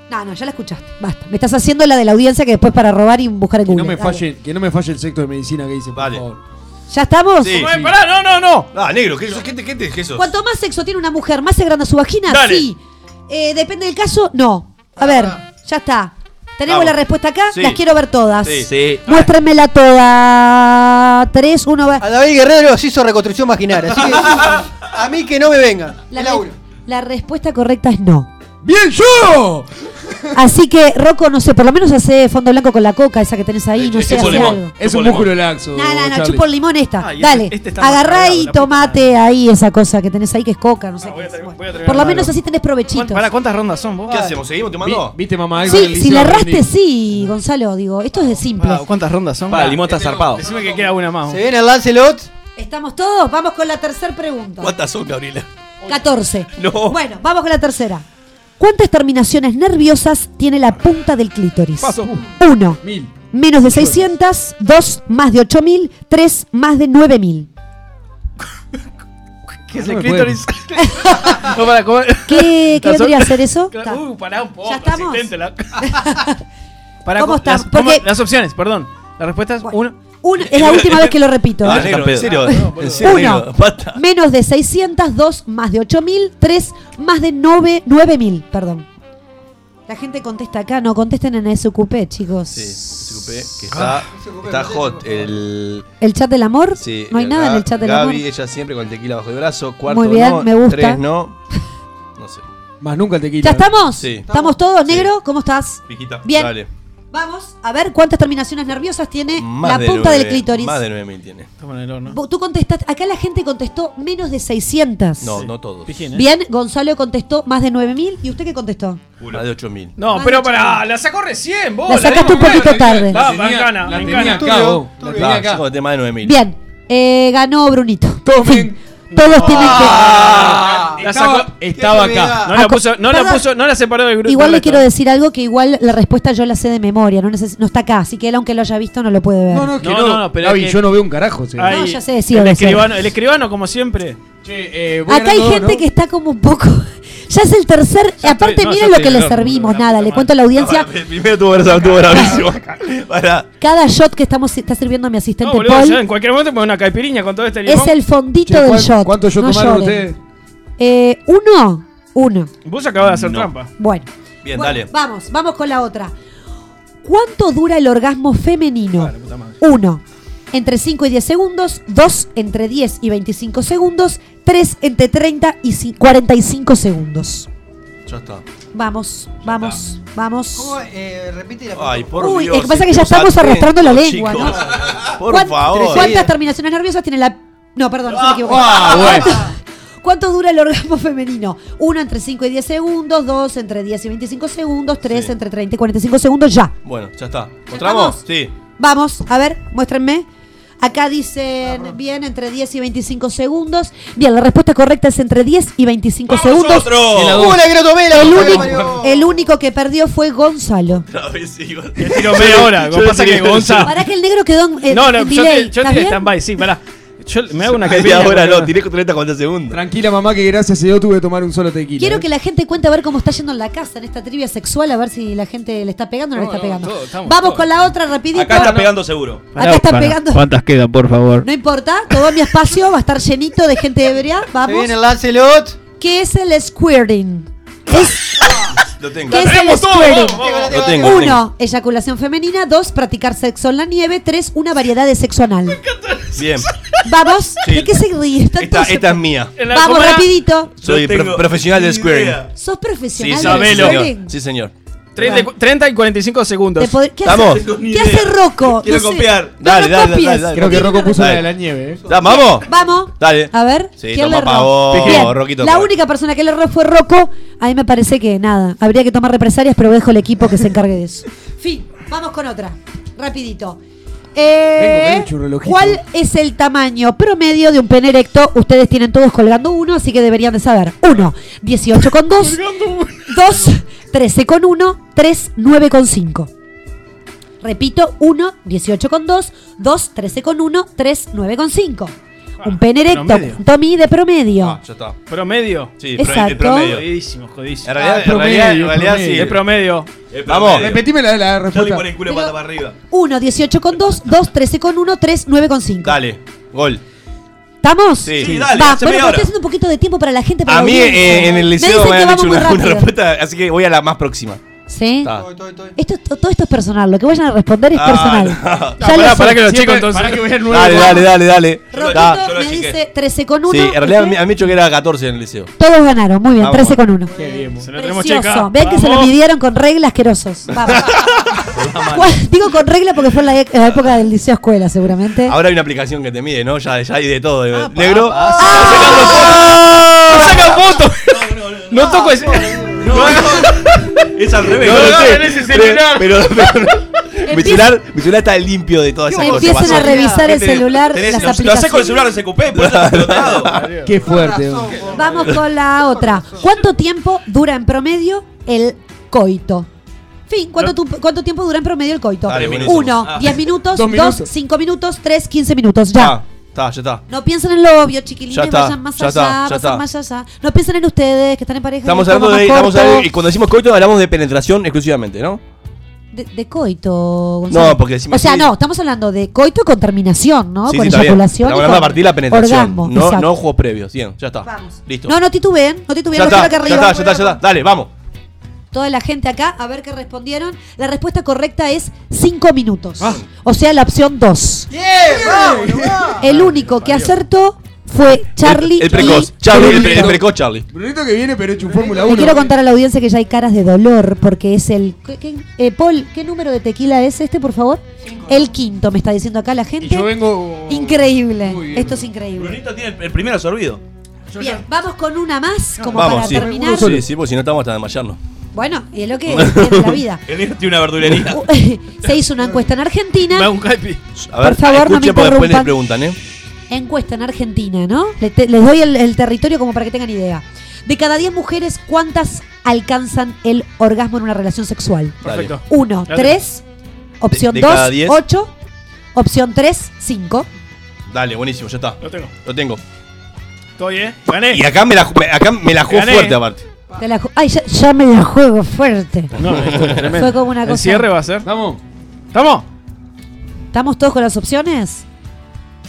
No, no, ya la escuchaste. Basta. Me estás haciendo la de la audiencia que después para robar y buscar en Que Google. no, me Dale. falle, que no me falle el sector de medicina que dice, por Vale. favor. ¿Ya estamos? Sí. Ay, pará, no, no, no. Ah, negro, ¿qué, qué, qué, qué, qué sos? Cuanto más sexo tiene una mujer, más se agranda su vagina, Dale. sí. Eh, depende del caso, no. A ver, ya está. Tenemos Vamos. la respuesta acá, Sí. las quiero ver todas. Sí. Sí. Muéstrenmela toda. Tres, uno, va. A David Guerrero se hizo reconstrucción vaginal, así que a mí que no me venga. La, uno. la respuesta correcta es no. ¡Bien yo! Así que, Rocco, no sé, por lo menos hace fondo blanco con la coca, esa que tenés ahí, no sé, hace limón. algo. Es un músculo laxo. No, no, no, chupo el limón esta. Este- Dale, este está más agarrá y la puta tomate ahí esa cosa que tenés ahí que es coca, no sé Ah, voy qué a es. tener- Bueno, voy a tener Por lo algo. menos así tenés provechitos. ¿Para cuántas rondas son vos? ¿Qué hacemos? ¿Seguimos tomando? ¿Viste mamá algo Sí, si liceo la aprendí? erraste, sí, Gonzalo, digo, esto es de simple. Ah, ¿Cuántas rondas son? Para, el limón está zarpado. Decime que queda una más. Se viene el Lancelot. ¿Estamos todos? Vamos con la tercera pregunta. ¿Cuántas son, Gabriela? 14. No. Bueno, vamos con la tercera. ¿Cuántas terminaciones nerviosas tiene la punta del clítoris? Paso. 1. Mil. Menos de 600. 2. Más de 8000. 3. Más de 9000. ¿Qué es No el clítoris? no, para, ¿cómo? ¿Qué, qué vendría a ser eso? Uh, pará un poco. ¿Ya estamos? la- Pará, ¿Cómo estamos? Las, ¿cómo- Porque- las opciones, perdón. La respuesta es Bueno. Un- es la última vez que lo repito. Ah, ¿eh? negro, en serio. No, En serio, Uno. negro. Menos de 600, 2 más de 8000, 3 más de 9, 9000, perdón. La gente contesta acá, no contesten en SQP, chicos. Sí, SQP, que está, está hot. El, ¿El chat del amor? sí, no hay nada en el chat del Gaby, amor. ella siempre con el tequila bajo el brazo. Cuarto Muy bien, no, me gusta. Tres no. No sé. Más nunca el tequila. ¿Ya estamos? Sí. ¿Estamos todos? Sí. ¿Negro? ¿Cómo estás? Pijita. Bien. Dale. Vamos a ver cuántas terminaciones nerviosas tiene Más la de punta del nueve- clítoris. Más de 9000 tiene. Estamos en el horno. Vos- Tú contestaste, acá la gente contestó menos de 600. No, no todos. Pijín, ¿eh? Bien, Gonzalo contestó más de 9000. ¿Y usted qué contestó? Más de 8000. No, Más pero ocho. la sacó recién, vos. La sacaste un dimos poquito tarde. Va, La tenía- la tenía acá, vos. La Ah, tenía acá. sí, con tema de 9000. Bien, eh, ganó Brunito. Tomen. Todos tienen Ah, La estaba, sacó- estaba ¿Qué acá. No la puso, no la puso, no la separó del que. grupo. Igual le quiero decir algo que igual la respuesta yo la sé de memoria, no, neces- no está acá, así que él aunque lo haya visto no lo puede ver. No, no, que No, no. no, no, pero Gaby, que- yo no veo un carajo. sí. Ahí, No, ya sé, sí, el, escribano, el escribano, como siempre. Che, eh, voy Acá hay ganando, gente ¿no? que está como un poco. Ya es el tercer. Ya aparte, no, miren lo que le servimos. Nada, le cuento a la audiencia. Ahora, Primero tuvo tuvo bravísimo. Para. Cada shot que estamos está sirviendo mi No, asistente boludo, Paul en cualquier momento pone una caipiriña con todo este limón. es el fondito Che, del ¿cuán- shot. ¿Cuántos yo no tomaron lloren. ustedes? Eh, uno, uno. Vos acabas de hacer No. trampa. Bueno. Bien, Bueno, dale. Vamos, vamos con la otra. ¿Cuánto dura el orgasmo femenino? Vale, puta madre. Uno, entre 5 y 10 segundos. Dos, entre 10 y 25 segundos. Tres, entre 30 y ci- 45 segundos. Ya está. Vamos, vamos, vamos. ¿Cómo? Eh, repite la Ay, por Uy, Dios. es que pasa que ya estamos arrastrando la lengua, chicos. Por ¿Cuán- favor. ¿Cuántas terminaciones nerviosas tiene la.? No, perdón, se me equivoqué. ah, bueno. ¿Cuánto, dura el orgasmo femenino? Uno entre 5 y 10 segundos. Dos entre 10 y 25 segundos. Tres Sí. entre 30 y 45 segundos. Ya. Bueno, ya está. ¿Encontramos? estamos? Sí. Vamos, a ver, muéstrenme. Acá dicen bien entre 10 y 25 segundos. Bien, la respuesta correcta es entre 10 y 25 segundos. ¡Nosotros! ¡Una que no tomé la El único, el único que perdió fue Gonzalo. Tiro media hora. Lo que pasa que Gonza. Para que el negro quedó en, en- No, no, en yo delay. te, yo stand-by, sí, pará. Yo me hago una caipirinha. hora no, tiré con 30 40 segundos. Tranquila, mamá, que gracias a Dios tuve que tomar un solo tequila. Quiero ¿eh? que la gente cuente a ver cómo está yendo en la casa en esta trivia sexual, a ver si la gente le está pegando o no, No, le está no, pegando. todo, estamos Vamos con la otra rapidito. Acá está pegando seguro. Acá están pegando. ¿Cuántas quedan, por favor? No importa, todo mi espacio va a estar llenito de gente ebria. Se Vamos. viene el Lancelot. ¿Qué es el squirting? Es- Lo tengo. ¿Qué es el tenemos todo, squirting? vamos, vamos. Lo tengo. lo tengo. Uno, eyaculación femenina. Dos, practicar sexo en la nieve. Tres, una variedad de sexo anal. Bien. Vamos. Sí. ¿De qué se ríe? Esta, esta es mía. En la- Vamos, rapidito. Soy tengo profesional del squaring. idea. ¿Sos Sí, profesional sí, del sabelo. squirting? Sí, señor. 30, y cu- 30 y 45 segundos. ¿Qué, Vamos. hace, ¿qué hace Rocco? Quiero No sé. copiar. No Dale, lo dale, dale, dale. Creo que Rocco puso la Dale. de la nieve, ¿eh? ¿Vamos? Vamos. Dale. A ver. Sí, ¿quién toma le pa' erró? vos, Bien, Roquito, La única persona que le erró fue Rocco. A mí me parece que nada. Habría que tomar represalias, pero dejo el equipo que se encargue de eso. Fin. Vamos con otra. Rapidito. Eh, Vengo, vengo, churrelojito. ¿Cuál es el tamaño promedio de un pene erecto? Ustedes tienen todos colgando uno, así que deberían de saber. Uno, 18 con 2. Dos, 13 con 1. 3, 9 con 5. Repito, 1, 18 con 2. 2, 13 con 1. 3, 9 con 5. Un pene erecto. Promedio. Tommy de promedio. Ah, ya está. Promedio. Sí, Exacto. promedio. Jodidísimo, jodidísimo. En realidad, Ah, en realidad, en realidad sí. Es promedio. Vamos. Repetime la, la respuesta. pone el culo Pero- pata para arriba. 1, 18 con 2, 2, 13 con 1, 3, 9 con 5. Dale, gol. ¿Estamos? Sí. Sí, dale, Va, bueno, estoy haciendo un poquito de tiempo para la gente. Para A la mí eh, en el liceo me que han vamos hecho una, una respuesta, así que voy a la más próxima. ¿Sí? Está. Estoy, estoy, estoy. Esto, es- todo esto es personal. Lo que vayan a responder es Ah, personal. no. Ya lo pará, pará que lo Siempre- checo entonces. pará que voy a nueve. Dale, dale, dale, dale. Roquito me dice 13 con 1. Sí, en realidad me han dicho que era 14 en el liceo. Todos ganaron, muy bien, Vamos. 13 con 1. Qué bien. Se lo tenemos Precioso. checa. Vean que se lo Vamos. midieron con reglas asquerosos. Vamos. ¿Cuál- Digo con regla porque fue en la, e- la época del liceo escuela, seguramente. Ahora hay una aplicación que te mide, ¿no? Ya, ya hay de todo. de- Ah, negro. ¡Ah! ¡No sacan fotos! No toco ese. Es al revés. No, No, no no, ese pero- mi, celular, mi celular está limpio de todas esas cosas. Empiecen a revisar el celular, tenés- las lo- Lo haces con el aplicaciones. celular de por eso estás explotado. Qué fuerte. Vamos con la otra. ¿Cuánto tiempo dura en promedio el coito? Fin, ¿cuánto, tu- cuánto tiempo dura en promedio el coito? Dale, buenísimo. Uno, Ah. 10 minutos, Dos dos, minutos. 5 minutos, 3, 15 minutos. Ya. Ah, está, ya está. No piensen en lo obvio, chiquilines, Ya está, vayan más ya allá, está, ya vayan está. más allá. No piensen en ustedes, que están en pareja. Estamos hablando de. más Estamos corto. hablando- y cuando decimos coito, hablamos de penetración exclusivamente, ¿no? De, de coito, Gonzalo. No, porque decimos O sea, sí. no, estamos hablando de coito con terminación, ¿no? Sí, con bien. eyaculación. Estamos y hablando a con partir de la penetración. orgasmo, no, exacto. no juegos previos. Bien, ya está. Vamos. Listo. No, no titubeen, no titubeen, ya, no está, acá ya arriba. está, ya está, ya está. Dale, vamos. Toda la gente acá, a ver qué respondieron. La respuesta correcta es 5 minutos. Ah. O sea, la opción 2. El único que acertó fue Charlie. El, el precoz. y Charlie, el, Brunito. pre- el precoz Charlie. Brunito que viene, pero hecho un Fórmula Le 1. quiero contar a la audiencia que ya hay caras de dolor porque es el. ¿qué- qué- eh, Paul, ¿qué número de tequila es este, por favor? El quinto, me está diciendo acá la Y gente. yo vengo. Increíble. Bien. Esto es increíble. Brunito tiene el, el primero absorbido. Bien, vamos con una más como Vamos, para sí. terminar. Sí, sí, porque si no estamos hasta desmayarnos. Bueno, y es lo que tiene la vida. El negro tiene una verdulería. Se hizo una encuesta en Me Argentina. hago un caipi. A ver, Por favor, no me porque después les interrumpan. preguntan, ¿eh? Encuesta en Argentina, ¿no? Les doy el, el territorio como para que tengan idea. De cada 10 mujeres, ¿cuántas alcanzan el orgasmo en una relación sexual? Perfecto. 1, Ya 3. Opción de 2, cada 10. 8. Opción 3, 5. Dale, buenísimo, ya está. Lo tengo. Lo tengo. Estoy, ¿eh? Gané. Y acá me la, me- acá me la juego Gané. fuerte aparte. Te la ju- Ay, ya, ya me la juego fuerte. No, es. Fue como una El cosa- cierre va a ser. Vamos. ¿Estamos? ¿Estamos todos con las opciones?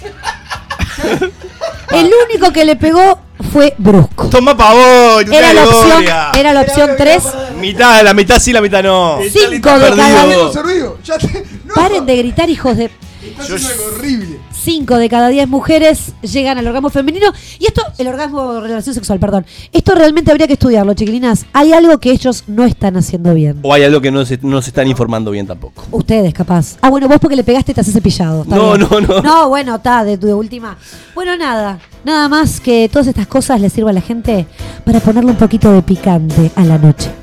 El único que le pegó fue Brusco. Toma pavón, Era la opción, era la opción 3. Mitad, la mitad sí, la mitad no. 5 de cada Hemos servido. Ya te. No. Paren de gritar, hijos de. Haciendo algo horrible. 5 de cada 10 mujeres llegan al orgasmo femenino. Y esto, el orgasmo de relación sexual, perdón. Esto realmente habría que estudiarlo, chiquilinas. Hay algo que ellos no están haciendo bien. O hay algo que no se, no se están informando bien tampoco. Ustedes, capaz. Ah, bueno, vos porque le pegaste te haces cepillado. No, bien. no, no. No, bueno, está, de, de última. Bueno, nada. Nada más que todas estas cosas les sirva a la gente para ponerle un poquito de picante a la noche.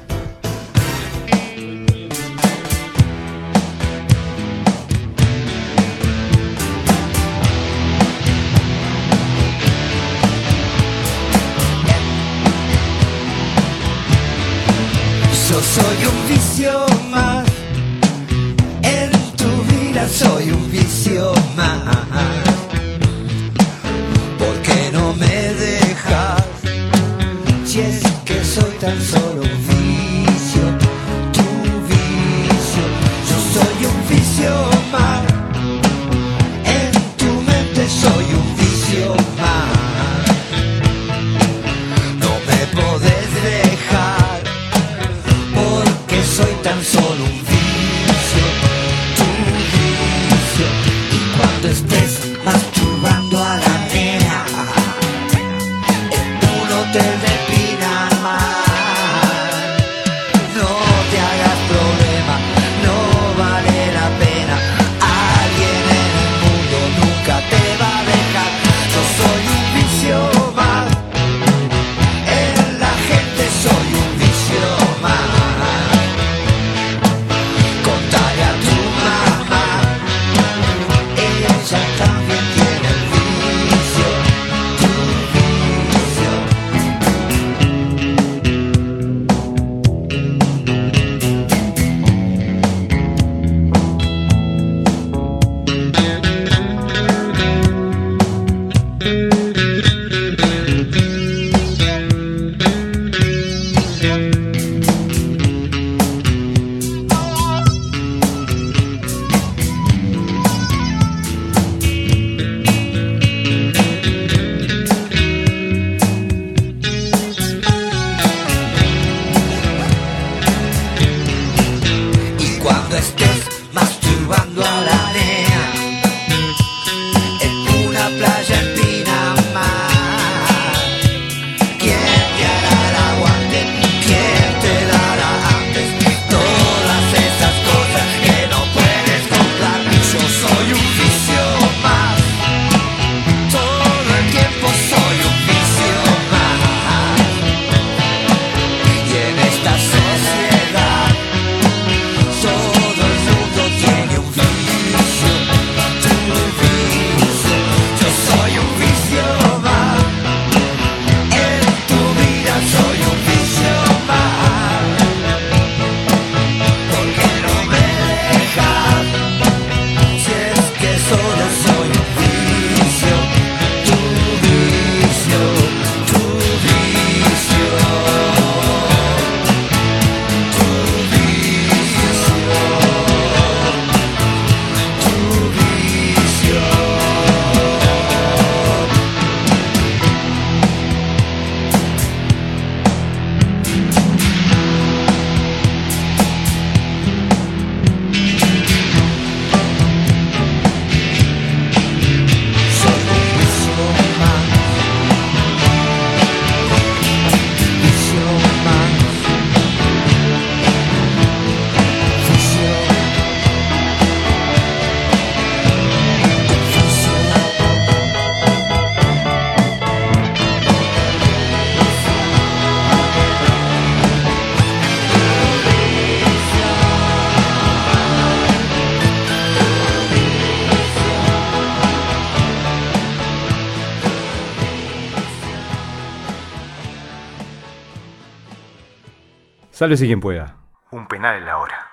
Sálvese quien pueda. Un penal en la hora.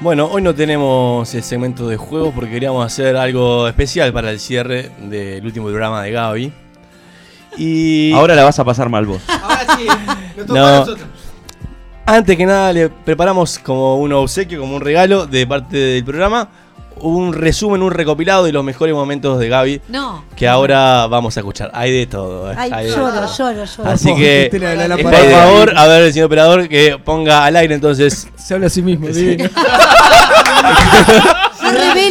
Bueno, hoy no tenemos el segmento de juegos porque queríamos hacer algo especial para el cierre del último programa de Gaby. Y Ahora la vas a pasar mal vos. Ahora sí, lo toca No. Antes que nada le preparamos como un obsequio, como un regalo de parte del programa, un resumen, un recopilado de los mejores momentos de Gaby No. que ahora vamos a escuchar. Hay de todo. eh, Ay, hay de lloro, todo. lloro, lloro. Así que, usted la- la- la pared. por favor, a ver el señor operador que ponga al aire entonces. Se habla a sí mismo. Sí.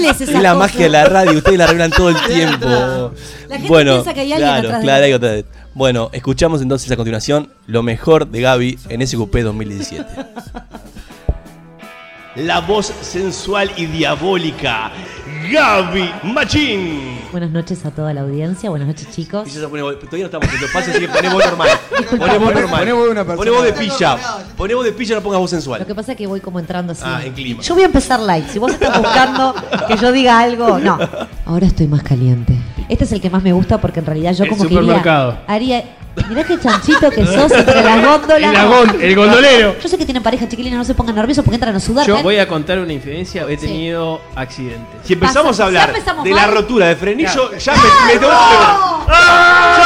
Es la cosas. magia de la radio, ustedes la revelan todo el tiempo. La gente bueno, piensa que hay alguien claro, atrás de claro, la- hay otra vez. Bueno, escuchamos entonces a continuación lo mejor de Gaby en SQP 2017. La voz sensual y diabólica, Gaby Machín. Buenas noches a toda la audiencia, buenas noches chicos. Y ya se pone voz- todavía no estamos en los pasos, así que pone voz normal. Pone voz Pone- normal. voz de una persona. Pone voz de pilla. Pone voz de pilla, no pongas voz Lo sensual. que pasa es que voy como entrando así. Ah, en clima. Yo voy a empezar light. Si vos estás buscando que yo diga algo, no. Ahora estoy más caliente. Este es el que más me gusta porque en realidad yo El como que iría- supermercado. haría. Mirá qué chanchito que sos entre las góndolas. El agón- el gondolero. Yo sé que tienen pareja chiquilina, no se pongan nerviosos porque entran a sudar. Yo caen- voy a contar una infidencia. He Sí. tenido accidentes. Si empezamos Pasa- a hablar empezamos de la mal. rotura de frenillo, ya me, me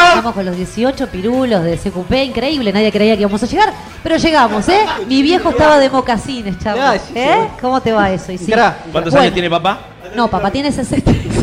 Estamos con los 18 pirulos de CQP, increíble, nadie creía que íbamos a llegar, pero llegamos, ¿eh? Mi viejo estaba de mocasines, chavo. Ah, sí, ¿Eh? sí. ¿Cómo te va eso? Y sí. ¿Cuántos Bueno. años tiene papá? No, papá tiene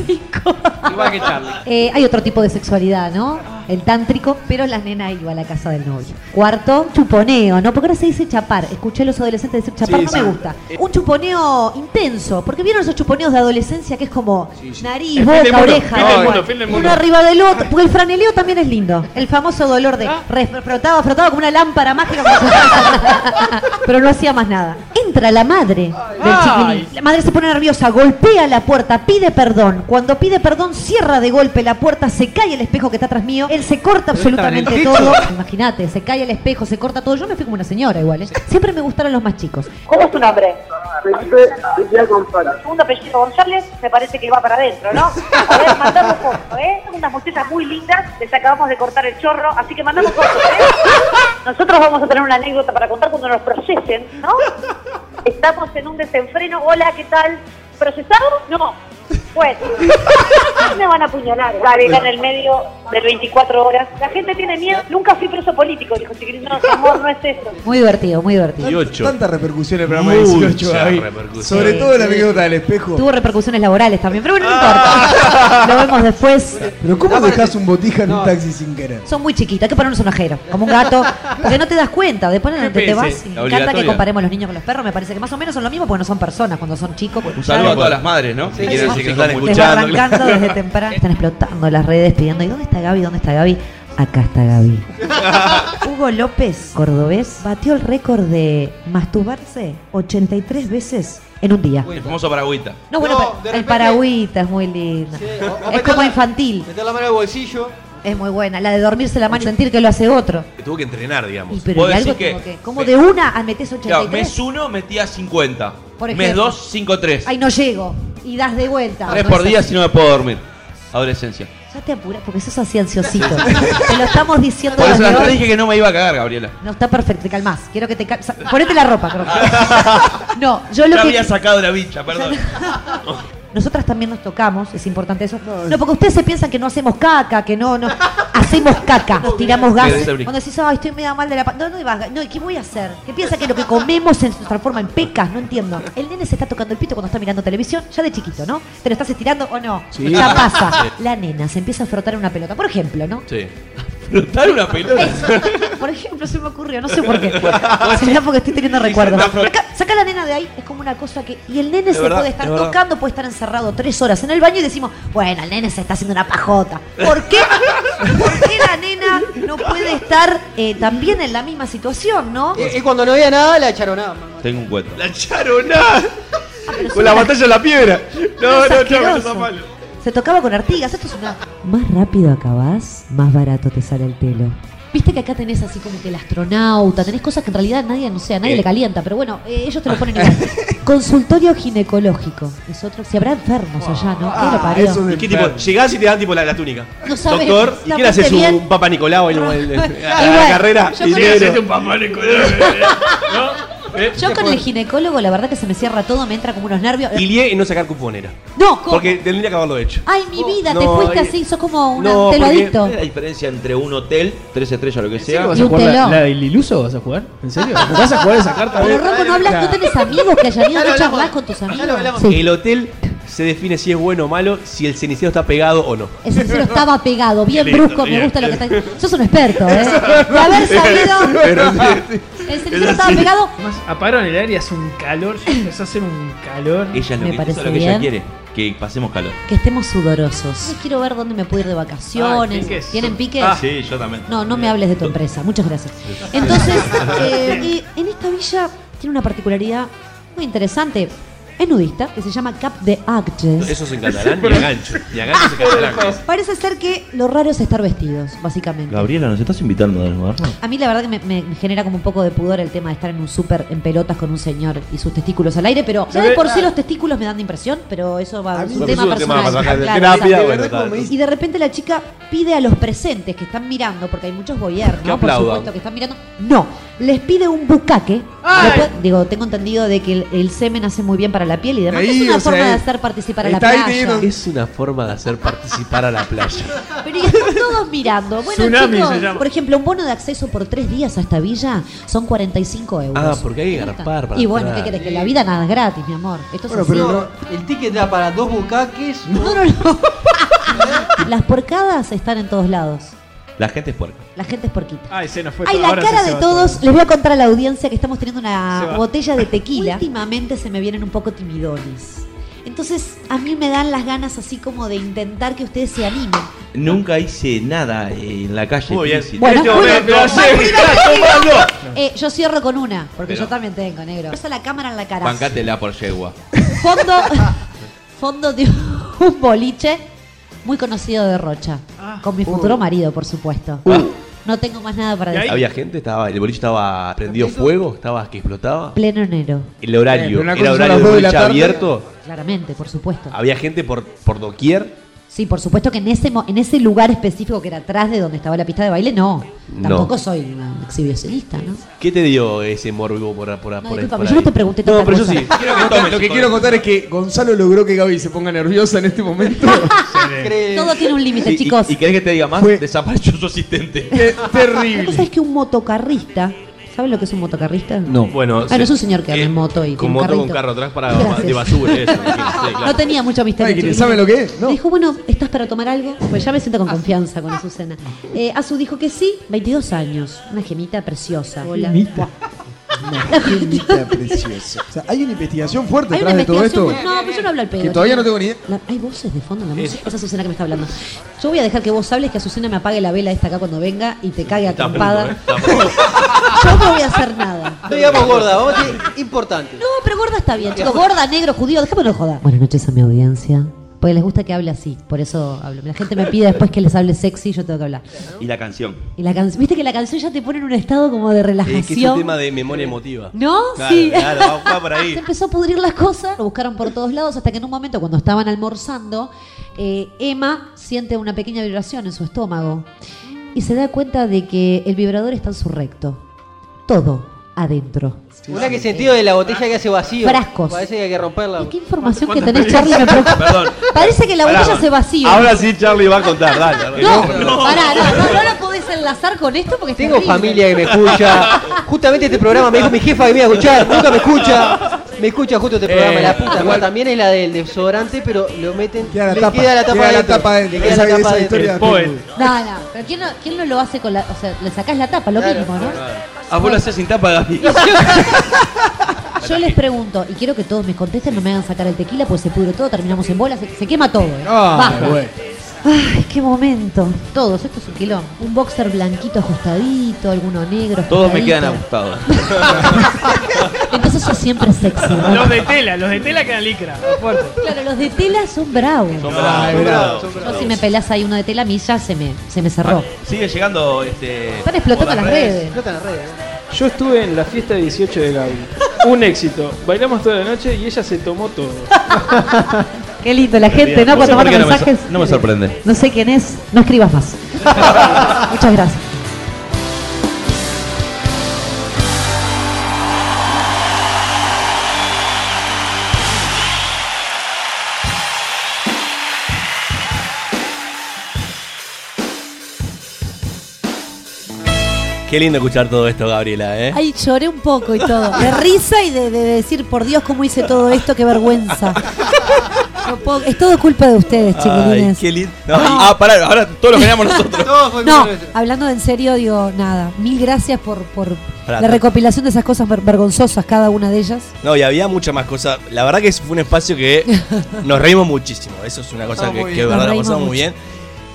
65. Igual que Charlie. Eh, hay otro tipo de sexualidad, ¿no? El tántrico, pero la nena iba a la casa del novio. Cuarto, chuponeo, ¿no? Porque ahora se dice chapar. Escuché a los adolescentes decir chapar, Sí, no sí. me gusta. Un chuponeo intenso, porque vieron esos chuponeos de adolescencia que es como nariz, El fin boca, mundo, oreja. fin del bueno, mundo, fin del mundo. Uno arriba del otro. Porque el franeleo también es lindo. El famoso dolor de re- frotaba, frotaba como una lámpara mágica. pero no hacía más nada. Entra la madre del Ay. chiquilín. La madre se pone nerviosa, golpea la puerta, pide perdón. Cuando pide perdón, cierra de golpe la puerta, se cae el espejo que está atrás mío. Él se corta absolutamente todo. Imagínate, se cae el espejo, se corta todo. Yo me fui como una señora igual, ¿eh? Siempre me gustaron los más chicos. ¿Cómo es tu nombre? Segundo apellido González, me parece que va para adentro, ¿no? A ver, mandamos fotos, ¿eh? Son unas muchachas muy lindas, les acabamos de cortar el chorro, así que mandamos fotos, ¿eh? Nosotros vamos a tener una anécdota para contar cuando nos procesen, ¿no? Estamos en un desenfreno, hola, ¿qué tal? ¿Procesado? No. Bueno, me van a apuñalar. Gaby acá en el medio del 24 horas. La gente tiene miedo. Nunca fui preso político, dijo Chiquilín. No, amor, no es eso. Muy divertido, muy divertido. 18. Tanta repercusión en el programa de 18, Mucha Gaby. repercusión. Sobre todo la anécdota del espejo. Tuvo repercusiones laborales también, pero bueno, no importa. Lo vemos después. Pero ¿cómo dejas un botija en un taxi sin querer? Son muy chiquitos, hay que ponernos un ajero, como un gato, porque no te das cuenta. Después en el que te vas, me encanta que comparemos los niños con los perros, me parece que más o menos son lo mismo porque no son personas cuando son chicos. Un saludo a todas las madres, ¿no? Están escuchando. Desbarrancando desde temprano. Están explotando las redes pidiendo, ¿y dónde está Gaby? ¿Dónde está Gaby? Acá está Gaby. Hugo López, cordobés, batió el récord de masturbarse 83 veces en un día. El famoso paragüita. No, bueno, No, pero de el repente- paragüita es muy linda. Sí, o- o es meter como la- infantil. Meter la mano en el bolsillo. Es muy buena. La de dormirse la mano y sentir que lo hace otro. Que tuvo que entrenar, digamos. Y pero Vos y algo decís que- como que, como de una a metes Claro, 83. mes 1 metía 50. Por mes ejemplo. 2, 5, 3. Ay, no llego. Y das de vuelta. 3 No por día si no me puedo dormir. Adolescencia. Ya te apuras porque sos así ansiosito. te lo estamos diciendo Por eso desde antes hoy. dije que no me iba a cagar, Gabriela. No, está perfecto, te calmás. Quiero que te cal- Ponete la ropa, creo. No, yo lo Ya que. había sacado la bicha, perdón. Nosotras también nos tocamos, es importante eso. No, porque ustedes se piensan que no hacemos caca, que no, no. Hacemos caca, nos tiramos gases. Cuando decís, ay, estoy media mal de la pa-". No, no, vas- no, ¿y qué voy a hacer? ¿Qué piensa que lo que comemos se transforma en pecas? No entiendo. El nene se está tocando el pito cuando está mirando televisión, ya de chiquito, ¿no? ¿Te lo estás estirando o no? Sí. Ya pasa. La nena se empieza a frotar una pelota, por ejemplo, ¿no? Sí. Una pelota. Eso. Por ejemplo, se me ocurrió, no sé por qué. Será porque estoy teniendo recuerdos. Saca, saca la nena de ahí, es como una cosa que. Y el nene se verdad, puede estar tocando, puede estar encerrado tres horas en el baño y decimos, bueno, el nene se está haciendo una pajota. ¿Por qué? ¿Por qué la nena no puede estar eh, también en la misma situación, no? Y, y cuando no había nada, la echaron nada. mamá. Tengo un cuento. La echaron nada. Ah, Con la batalla de la piedra. No, no, no, no, está malo. Se tocaba con Artigas, esto es una. Más rápido acabás, más barato te sale el telo. Viste que acá tenés así como que el astronauta, tenés cosas que en realidad nadie, no sé, a nadie Eh. le calienta, pero bueno, eh, ellos te lo ponen igual. Consultorio ginecológico. Es otro. Si habrá enfermos allá, ¿no? ¿Qué lo parió? ¿Y qué tipo? Llegás y te dan tipo la, la túnica. No sabes, Doctor, ¿y la le haces? ponte Un, bien. un Papa Nicolau en, a la carrera? yo Y con- negro. un papá Nicolás. Yo con el ginecólogo, la verdad que se me cierra todo, me entra como unos nervios. Y lié y no sacar cuponera. No, ¿cómo? Porque tendría que haberlo hecho. Ay, mi vida, te no, fuiste eh, así, sos como un no, teloadicto. ¿Cuál es la diferencia entre un hotel, tres estrellas, lo que sea? ¿Vas Y a un jugar la, telón. la del iluso? ¿Vas a jugar? ¿En serio? ¿Me vas a jugar esa carta? Pero Rocco, no hablas, no tenés amigos que hayan ido, Ya no lo charlas hablamos. con tus Ya lo amigos. hablamos. Sí. El hotel se define si es bueno o malo, si el cenicero está pegado o no. Ese cero estaba pegado, bien brusco, me gusta lo que está Sos un experto, ¿eh? De haber sabido. Pero sí, El cenicero estaba pegado. Además, apagaron el aire y hace un calor. Ya empezó a hacer un calor. Ella es lo Me que, parece eso es lo que ella quiere, que pasemos calor. Que estemos sudorosos. Quiero ver dónde me puedo ir de vacaciones. ¿Tienen piques? Ah. Sí, yo también. No, no me hables de tu empresa. Muchas gracias. Entonces, eh, eh, en esta villa tiene una particularidad muy interesante. Es nudista, que se llama Cap de Agdes. Eso es en catalán, ni a gancho. Ni a gancho es en catalán. Parece ser que lo raro es estar vestidos, básicamente. Gabriela, ¿nos estás invitando a desnudarnos? A mí la verdad que me, me genera como un poco de pudor el tema de estar en un súper en pelotas con un señor y sus testículos al aire, pero ya de por sí los testículos me dan de impresión, pero eso va A un tema personal. Y de repente la chica pide a los presentes que están mirando, porque hay muchos boyers, Que ¿no? Por supuesto, que están mirando. No, les pide un bucaque. Después- digo, tengo entendido de que el, el semen hace muy bien para la piel y demás. Ahí, es una o sea, forma de hacer participar a la playa. Es una forma de hacer participar a la playa. Pero y están todos mirando. Bueno, Tsunami chicos, se llama. por ejemplo, un bono de acceso por tres días a esta villa son 45 euros. Ah, porque hay que garpar para Y bueno, ¿qué querés? Que la vida nada es gratis, mi amor. Esto es Bueno, así. pero No, el ticket da para dos bucaques. No, no, no. Las porcadas están en todos lados. La gente es puerca. La gente es porquita. Ay, se nos fue Ay, todo. la Ahora cara sí se de va todos. todo. Les voy a contar a la audiencia que estamos teniendo Se una va. botella de tequila. Últimamente se me vienen un poco timidones. Entonces, a mí me dan las ganas así como de intentar que ustedes se animen. Nunca hice nada eh, en la calle. Muy bien. Bueno, Este bueno, momento, está tomando. Eh, yo cierro con una, porque Pero- yo también tengo, negro. Pasa la cámara en la cara. Bancátela por yegua. Fondo, fondo de un boliche muy conocido de Rocha. Con mi futuro marido, por supuesto. No tengo más nada para decir. Había gente, estaba, el boliche estaba prendido fuego, estaba que explotaba. Pleno enero. El horario, Eh, pero una era cosa son horario las de dos de la boliche tarde. abierto. Claramente, por supuesto. Había gente por, por doquier. Sí, por supuesto que en ese, mo- en ese lugar específico que era atrás de donde estaba la pista de baile, no. No. Tampoco soy una exhibicionista, ¿no? ¿Qué te dio ese morbo por, por, No, por, por yo no te pregunté No, pero yo sí. Quiero contar- lo que quiero contar es que Gonzalo logró que Gaby se ponga nerviosa en este momento. Todo tiene un límite, Y- y- chicos. ¿Y, querés que te diga más? Fue- Desapareció su asistente. Qué terrible. es que un motocarrista, ¿saben lo que es un motocarrista? No. Bueno, Ah, no es un señor que anda en moto y Con moto con carro atrás para Gracias. de basura. Eso, sí, claro. No tenía mucho misterio. ¿Saben lo que es? Dijo, bueno, ¿estás para tomar algo? Pues ya me siento con confianza con Azucena. Eh, Azu dijo que sí, 22 años. Una gemita preciosa. Hola. Una gemita preciosa. O sea, hay una investigación fuerte Hay una detrás de todo investigación. esto. No, pero yo no hablo al pedo. Que todavía no tengo ni idea. La- hay voces de fondo en la música. Es Azucena que me está hablando. Yo voy a dejar que vos hables, que Azucena me apague la vela esta acá cuando venga y te cague a Está a punto, trompada. ¿eh? Está a punto. Yo no voy a hacer nada. No digamos gorda, vamos a decir importante. No, pero gorda está bien, chicos. Gorda, negro, judío, déjame no joder. Buenas noches a mi audiencia. Porque les gusta que hable así, por eso hablo. La gente me pide después que les hable sexy, yo tengo que hablar. Y la canción. Y la canción, viste que la canción ya te pone en un estado como de Es que es un relajación. tema de memoria emotiva. ¿No? Claro, sí. claro, va por ahí. Se empezó a pudrir las cosas, lo buscaron por todos lados hasta que en un momento cuando estaban almorzando, eh, Emma siente una pequeña vibración en su estómago y se da cuenta de que el vibrador está en su recto. Todo adentro. Una que sentido de la botella que hace vacío. Frascos. Parece que hay que romperla. ¿Qué información que tenés, Charlie? Me preocupa. Perdón. Parece que la Pará. botella se vacía. Ahora sí Charlie va a contar, dale. dale. No, pará, no, no, no lo enlazar con esto porque Tengo terrible. familia que me escucha. Justamente este programa me dijo mi jefa que me iba a escuchar. Nunca me escucha. Me escucha justo este programa. Eh, la puta. igual- También es la del desodorante, pero lo meten. Queda la le tapa. queda la tapa queda la tapa adentro. queda Esa, la tapa esa adentro. No, no, pero ¿quién, no, ¿quién no lo hace con la. O sea, le sacás la tapa, lo Claro. mismo, ¿no? Ah, vos lo haces sin tapa, Gaby. Yo les pregunto, y quiero que todos me contesten, no me hagan sacar el tequila, pues se pudre todo, terminamos en bolas, se, se quema todo. ¿eh? Ah, bueno. Ay, qué momento. Todos, esto es un quilombo. Un boxer blanquito ajustadito, alguno negro. Todos me quedan ajustados. Entonces eso siempre es sexy. ¿no? Los de tela, los de tela quedan licra. Fuerte. Claro, los de tela son bravos. Son bravos, bravos. Yo si me pelás ahí uno de tela, a mí ya se me, se me cerró. Sigue llegando este. Están explotando las redes. Las redes. Yo estuve en la fiesta de 18 de Gaby. Un éxito. Bailamos toda la noche y ella se tomó todo. Qué lindo la gente, ¿no? Cuando manda mensajes. no me sorprende. No sé quién es, no escribas más. Muchas gracias. Qué lindo escuchar todo esto, Gabriela, ¿eh? Ay, lloré un poco y todo. De risa y de, de decir, por Dios, cómo hice todo esto, qué vergüenza. No puedo- es todo culpa de ustedes, Ay, chiquilines. qué lindo. Ah, pará, ahora todo lo queríamos nosotros. Todo fue No, culpa nuestra. hablando de en serio, digo, nada. Mil gracias por, por Pará, la recopilación de esas cosas ver- vergonzosas, cada una de ellas. No, y había muchas más cosas. La verdad que fue un espacio que nos reímos muchísimo. Eso es una cosa Estamos que, muy que bien. de verdad Nos la pasamos muy bien.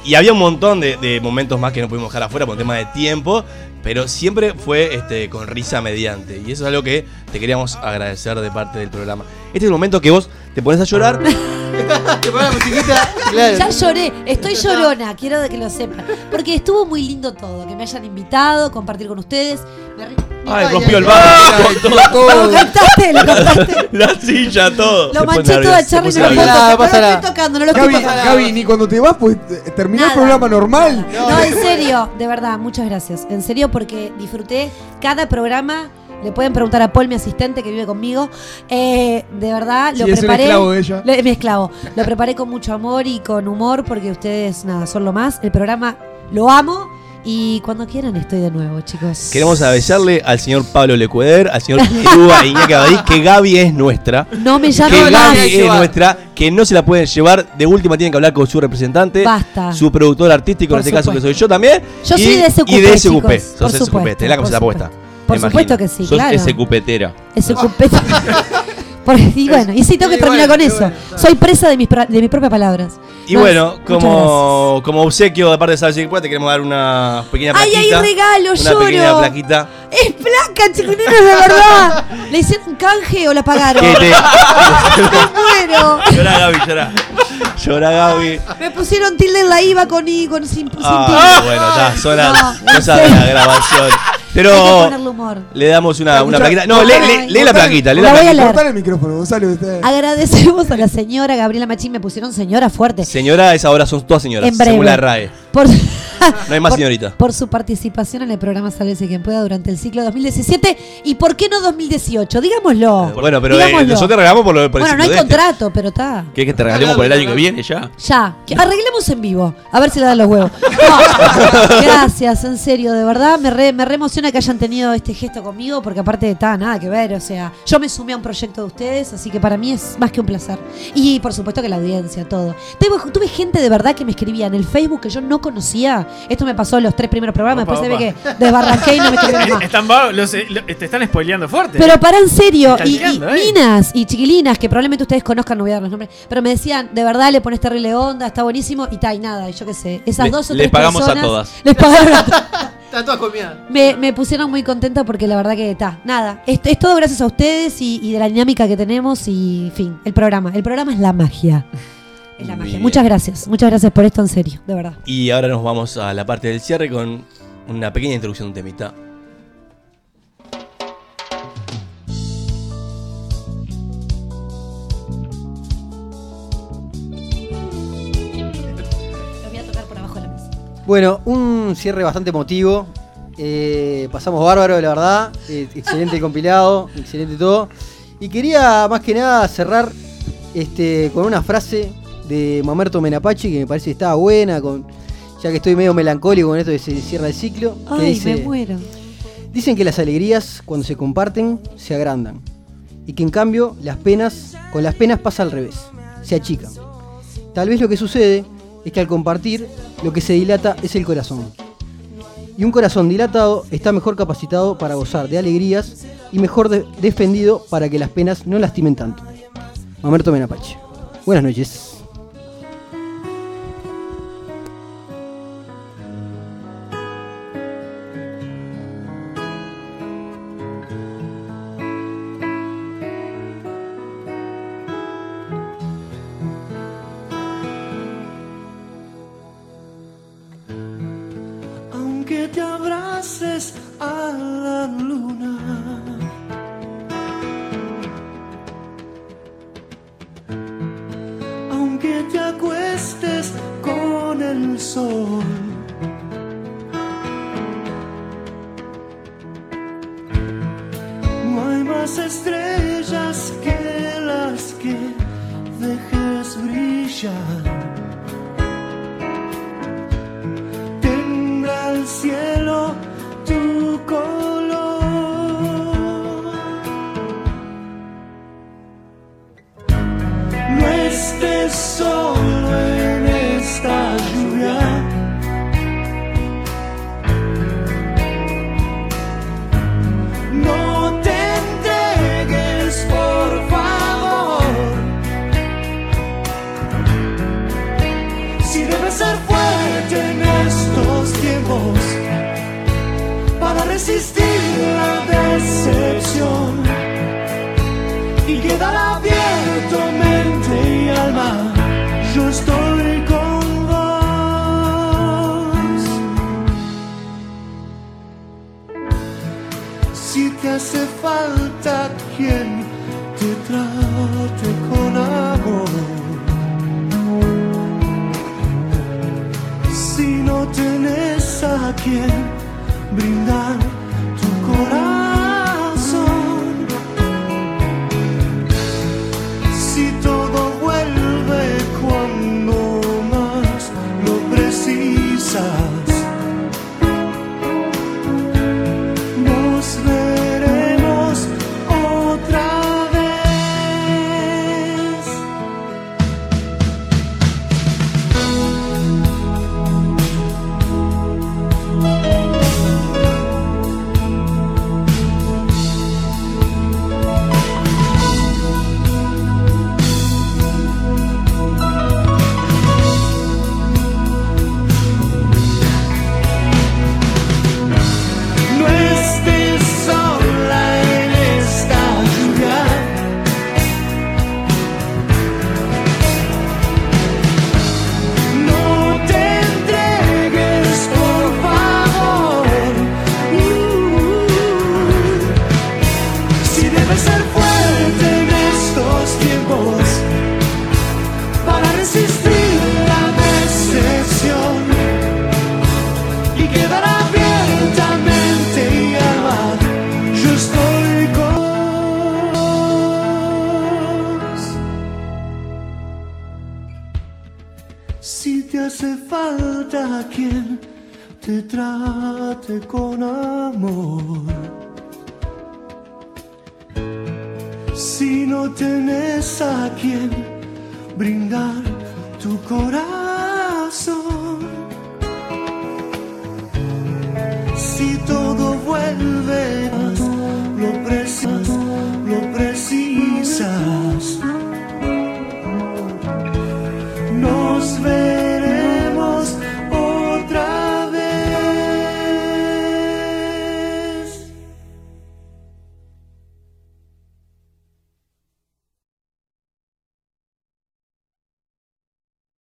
Y había un montón de, de momentos más que no pudimos dejar afuera por tema de tiempo. Pero siempre fue este, con risa mediante. Y eso es algo que te queríamos agradecer de parte del programa. Este es el momento que vos te pones a llorar. Te pones la musiquita, claro. Ya lloré, estoy llorona, quiero que lo sepan. Porque estuvo muy lindo todo, que me hayan invitado, compartir con ustedes. Me Ay, Ay, rompió el vaso, Lo cantaste, lo cantaste. la silla, todo. Lo manché todo a Charlie, no lo estoy tocando, no lo estoy Gaby, tocando. Gaby, ni cuando te vas, pues eh, terminás el programa normal. No, en serio, de verdad, muchas gracias. En serio, porque disfruté cada programa. Le pueden preguntar a Paul, mi asistente que vive conmigo. Eh, de verdad, lo Sí, es preparé. esclavo de ella. Lo- mi esclavo. Lo preparé con mucho amor y con humor porque ustedes, nada, son lo más. El programa lo amo y cuando quieran estoy de nuevo, chicos. Queremos avisarle al señor Pablo Lecueder, al señor Eruba Iñaki Abadí, que Gaby es nuestra. No me Que llamen la más. Gaby es llevar. nuestra, que no se la pueden llevar. De última tienen que hablar con su representante, Basta. su productor artístico, Por en este caso que soy yo también. Yo y, soy de SQP, Y de SQP. chicos, Sos por SQP, supuesto, tenés la camiseta puesta. Por supuesto que sí, Sos claro. ese cupetera. Porque- y bueno, y sí, tengo que terminar bueno, con eso. bueno. Soy presa de mis, pra- de mis propias palabras. Y No, bueno, como, como obsequio de parte de y Puerta, te queremos dar una pequeña Ay, plaquita. hay regalo, Una lloro. pequeña plaquita. Es placa, chiquilinos, de verdad. ¿Le hicieron un canje o la pagaron? Me muero. llora Gaby, llora. Llora Gaby. Me pusieron tilde en la IVA con I, con sin, sin Ah, tilde. bueno, ya, son las No, cosas de la grabación. Hay que Pero ponerle humor. le damos una, una plaquita. No, lee, lee- lee la plaquita, lee la La voy a plaquita. leer. Cortale el micrófono, Gonzalo. usted. Agradecemos a la señora Gabriela Machín, me pusieron señora fuerte. Señora, es ahora son todas señoras, En breve. según la RAE. Por, No hay más por- señorita. Por su participación en el programa Sálvese quien pueda durante el ciclo 2017 y por qué no 2018, digámoslo. Bueno, pero eh, Digámoslo. nosotros regalamos por, lo, por el Bueno, no hay este. contrato, pero está. ¿Qué que te regalemos por el año que viene ya? Ya, que arreglemos en vivo, a ver si le dan los huevos. No, gracias, en serio, de verdad, me re, me re emociona que hayan tenido este gesto conmigo, porque aparte está nada que ver, o sea, yo me sumé a un proyecto de ustedes, así que para mí es más que un placer. Y por supuesto que la audiencia, todo. Tuve, tuve gente de verdad que me escribía en el Facebook que yo no conocía. Esto me pasó en los tres primeros programas, Opa, después se ve que desbarranqué y no me escribieron más. Están, los- eh, te están spoileando fuerte. Pero para en serio, y, ¿eh? minas y chiquilinas que probablemente ustedes conozcan, no voy a dar los nombres, pero me decían, de verdad le pones terrible onda, está buenísimo, y tal, y nada, y yo qué sé. Esas Le- dos o tres pagamos a todas. Les pagaron a todas. Está toda colmeada. Me, me pusieron muy contenta porque la verdad que está, nada. Es, es todo gracias a ustedes y, y de la dinámica que tenemos y, fin, el programa. El programa es la magia. Es la magia. Bien. Muchas gracias, muchas gracias por esto en serio, de verdad. Y ahora nos vamos a la parte del cierre con una pequeña introducción de un temita. Bueno, un cierre bastante emotivo. Eh, pasamos bárbaro, la verdad. Eh, excelente el compilado, excelente todo. Y quería más que nada cerrar este, con una frase de Mamerto Menapache que me parece que estaba buena, con, ya que estoy medio melancólico con esto de se cierra el ciclo. que Ay, dice, me muero. Dicen que las alegrías, cuando se comparten, se agrandan. Y que en cambio, las penas, con las penas pasa al revés, se achican. Tal vez lo que sucede es que al compartir, lo que se dilata es el corazón. Y un corazón dilatado está mejor capacitado para gozar de alegrías y mejor de- defendido para que las penas no lastimen tanto. Mamerto Menapache. Buenas noches. Tenés